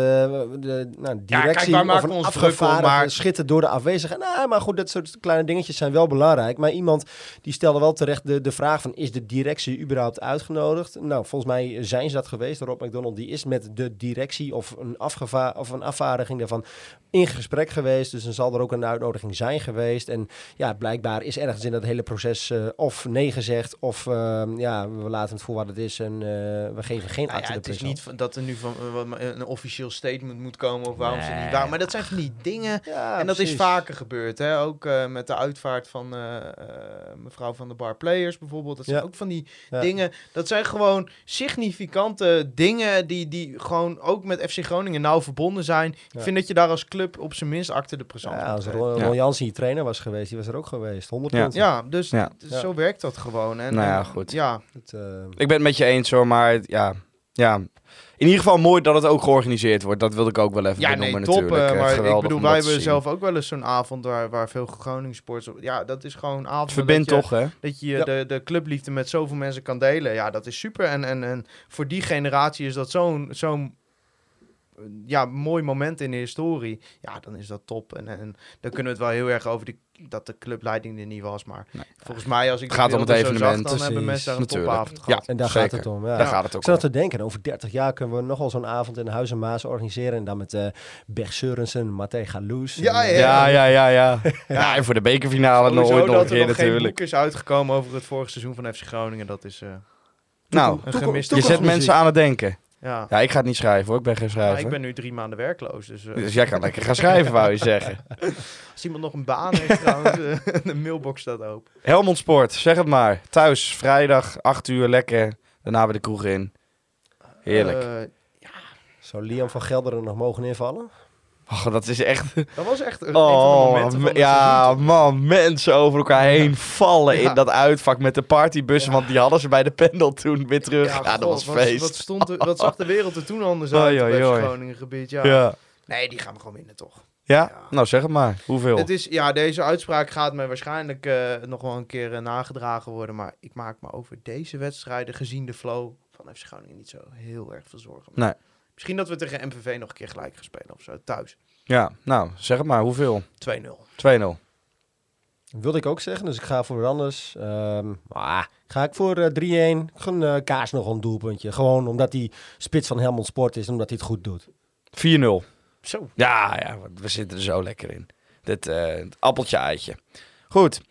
de nou, directie kijk, of druk om, afgevaardigde maar- schittert door de afwezigheid. Nou, maar goed, dat soort kleine dingetjes zijn wel belangrijk. Maar iemand die stelde wel terecht de, de vraag van is de directie überhaupt uitgenodigd? Nou, volgens mij zijn ze dat geweest. Rob McDonald die is met de directie of een, afgeva of een afvaardiging daarvan in gesprek geweest. Dus dan zal er ook een uitnodiging zijn geweest. En ja, blijkbaar is ergens in dat hele proces eh, of nee gezegd of ehm, ja, we laten het voor wat het is en eh, we geven geen Nou ja, het is niet dat er nu van, eh, een officieel statement moet komen of waarom ze niet waren. Maar dat zijn van die dingen. Ja, en dat precies. is vaker gebeurd. Hè? Ook eh, met de uitvaart van eh, eh, mevrouw van de Bar Players bijvoorbeeld. Dat zijn Ja. ook van die Ja. dingen. Dat zijn gewoon significante dingen die, die gewoon ook met FC Groningen nauw verbonden zijn. Ik Ja. vind dat je daar als club op zijn minst acte de présence Ja, als. Ron, Ja. Ron Jansen hier trainer was geweest, die was er ook geweest. 100 Ja. dus Ja. dus Ja. zo werkt dat gewoon. En, Nou ja, goed. Ja, Het, eh, Ik ben het met je eens hoor, maar ja, ja. In ieder geval mooi dat het ook georganiseerd wordt. Dat wilde ik ook wel even Ja, nee, top. natuurlijk. eh, Eh, maar ik bedoel, wij hebben zelf ook wel eens zo'n avond waar, waar veel Groningen sports... Ja, dat is gewoon avond. Verbindt toch, hè? Dat je Ja. de, de clubliefde met zoveel mensen kan delen. Ja, dat is super. En, en, en voor die generatie is dat zo'n zo'n ja, mooi moment in de historie. Ja, dan is dat top. En, en dan kunnen we het wel heel erg over die, dat de clubleiding er niet was. Maar Nee. volgens mij, als ik Het gaat om het zo zag, evenement, dan hebben mensen daar een natuurlijk. topavond Ja. gehad. en daar Zeker. gaat het om. Ja. Daar gaat het Ik ook zat om. te denken, over 30 jaar kunnen we nog wel zo'n avond in Huis en Maas organiseren. En dan met eh Bert Seurensen, Matthé Galoes. Ja, en, eh, Ja, ja, ja, ja. ja, [LAUGHS] en voor de bekerfinale nog ooit nog een er keer nog geen natuurlijk. boek is uitgekomen over het vorige seizoen van FC Groningen. Dat is... eh, Nou, een gemiste je zet mensen aan het denken. Ja. Ja, ik ga het niet schrijven hoor. Ik ben geen schrijver. ik ben nu drie maanden werkloos. Dus eh, Dus jij kan lekker gaan schrijven, wou je zeggen. [LAUGHS] als iemand nog een baan heeft trouwens, eh, [LAUGHS] de mailbox staat open. Helmond Sport, zeg het maar. Thuis, vrijdag, 8 uur, lekker. Daarna weer de kroeg in. Heerlijk. Eh, Zou Liam van Gelderen nog mogen invallen? Oh, dat is echt... dat was echt een, een van de Oh, ja, seizoen, man. Mensen over elkaar heen vallen Ja. in dat uitvak met de partybussen. Want die hadden ze bij de pendel toen weer terug. Ja, dat was feest. Wat, stond er, wat zag de wereld er toen anders Oei, uit op het oei. Groningen gebied? Ja. Nee, die gaan we gewoon winnen toch? Ja? Ja. Nou, zeg het maar. Hoeveel? Het is, ja, deze uitspraak gaat mij waarschijnlijk eh, nog wel een keer eh, nagedragen worden. Maar ik maak me over deze wedstrijden, gezien de flow van FC Groningen, niet zo heel erg veel zorgen. Nee. Misschien dat we tegen MVV nog een keer gelijk gaan spelen of zo, thuis. Ja, nou, zeg het maar. Hoeveel? 2-0. 2-0. Wilde ik ook zeggen, dus ik ga voor wat anders. Ehm, ah, ga ik voor eh 3-1. Gewoon eh, Kaas nog een doelpuntje. Gewoon omdat hij spits van Helmond Sport is en omdat hij het goed doet. 4-0. Zo. Ja, ja, want we zitten er zo lekker in. Dit eh, het appeltje-eitje. Goed.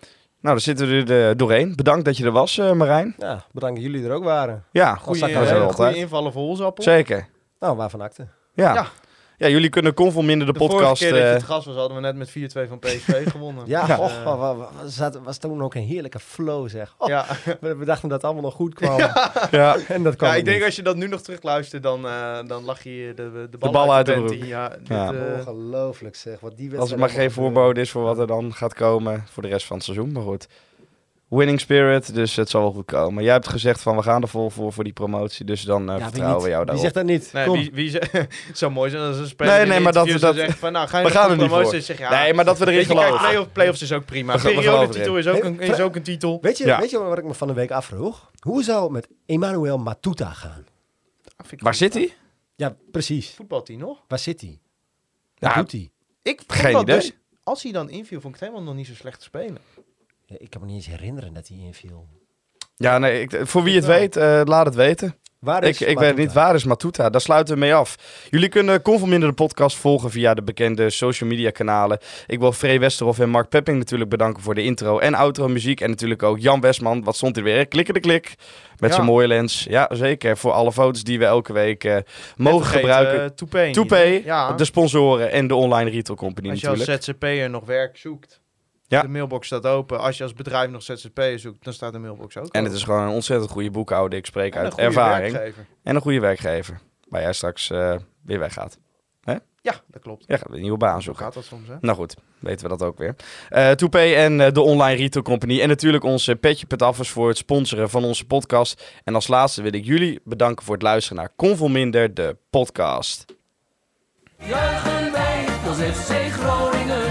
Nou, dan zitten we er eh, doorheen. Bedankt dat je er was, eh, Marijn. Ja, bedankt dat jullie er ook waren. Ja, eh, goeie altijd. invallen voor Holzappel. Zeker. Nou, waarvan akte. Ja. Ja. ja. jullie kunnen Conforminder de, De podcast... vorige keer dat je eh, het gas was, hadden we net met 4-2 van PSV [LAUGHS] gewonnen. Ja, Dus, och, was toen ook een heerlijke flow, zeg. Oh, ja. we, we dachten dat het allemaal nog goed kwam. ja. En dat kwam ja, ik denk niet. als je dat nu nog terugluistert, dan, eh, dan lach je de, de, de bal, uit de broek. Ja, dit, Ja. eh, Ongelooflijk zeg, wat die Als het maar geen voorbode is voor wat er dan gaat komen voor de rest van het seizoen. Maar goed. Winning spirit, dus het zal wel goed komen. Jij hebt gezegd van we gaan er vol voor voor die promotie. Dus dan eh, Ja, wie vertrouwen we jou Wie daarop. zegt dat niet? Nee, Kom. wie, wie ze, [LAUGHS] zou mooi zijn als een speler Nee, nee, een maar dat- dat- zegt van, nou, ga je we gaan voor er niet promotie? voor. Zeg, ja, nee, maar dat we erin kijk, geloven. play-off, play-offs is ook prima. Periodetitel is ook, een, is ook een titel. Weet je, Ja. weet je wat ik me van de week afvroeg? Hoe zou het met Emmanuel Matuta gaan? Ik Waar zit hij? Ja, precies. Voetbalt hij nog? Waar zit hij? Wat doet hij? Ik Geen idee. Dus, als hij dan inviel, vond ik het helemaal nog niet zo slecht te spelen. Ja, ik kan me niet eens herinneren dat hij inviel. Ja, nee, ik, voor wie het weet, eh, laat het weten. Waar Ik, is ik weet Matuta? niet, waar is Matuta? Daar sluiten we mee af. Jullie kunnen Conforminder de podcast volgen via de bekende social media kanalen. Ik wil Free Westerhof en Mark Pepping natuurlijk bedanken voor de intro en outro muziek. En natuurlijk ook Jan Westman, wat stond er weer? Klikken de klik, met Ja. zijn mooie lens. Ja, zeker. Voor alle foto's die we elke week eh, mogen vergeet, gebruiken. eh, niet, Toupee, hè? Ja, de sponsoren en de online retail company als je natuurlijk. als ZZP'er nog werk zoekt. Ja. De mailbox staat open. Als je als bedrijf nog ZZP'er zoekt, dan staat de mailbox ook En het is gewoon een ontzettend goede boekhouder. Ik spreek uit ervaring. werkgever. En een goede werkgever. Waar jij straks eh, weer weggaat. Ja, dat klopt. Ja, een nieuwe baan Zo zoeken. gaat dat soms, hè? Nou goed, weten we dat ook weer. Eh Toupee en eh, de online retail company. En natuurlijk onze Petje Petaffers voor het sponsoren van onze podcast. En als laatste wil ik jullie bedanken voor het luisteren naar Convolminder, de podcast. Juichen wij als FC Groningen.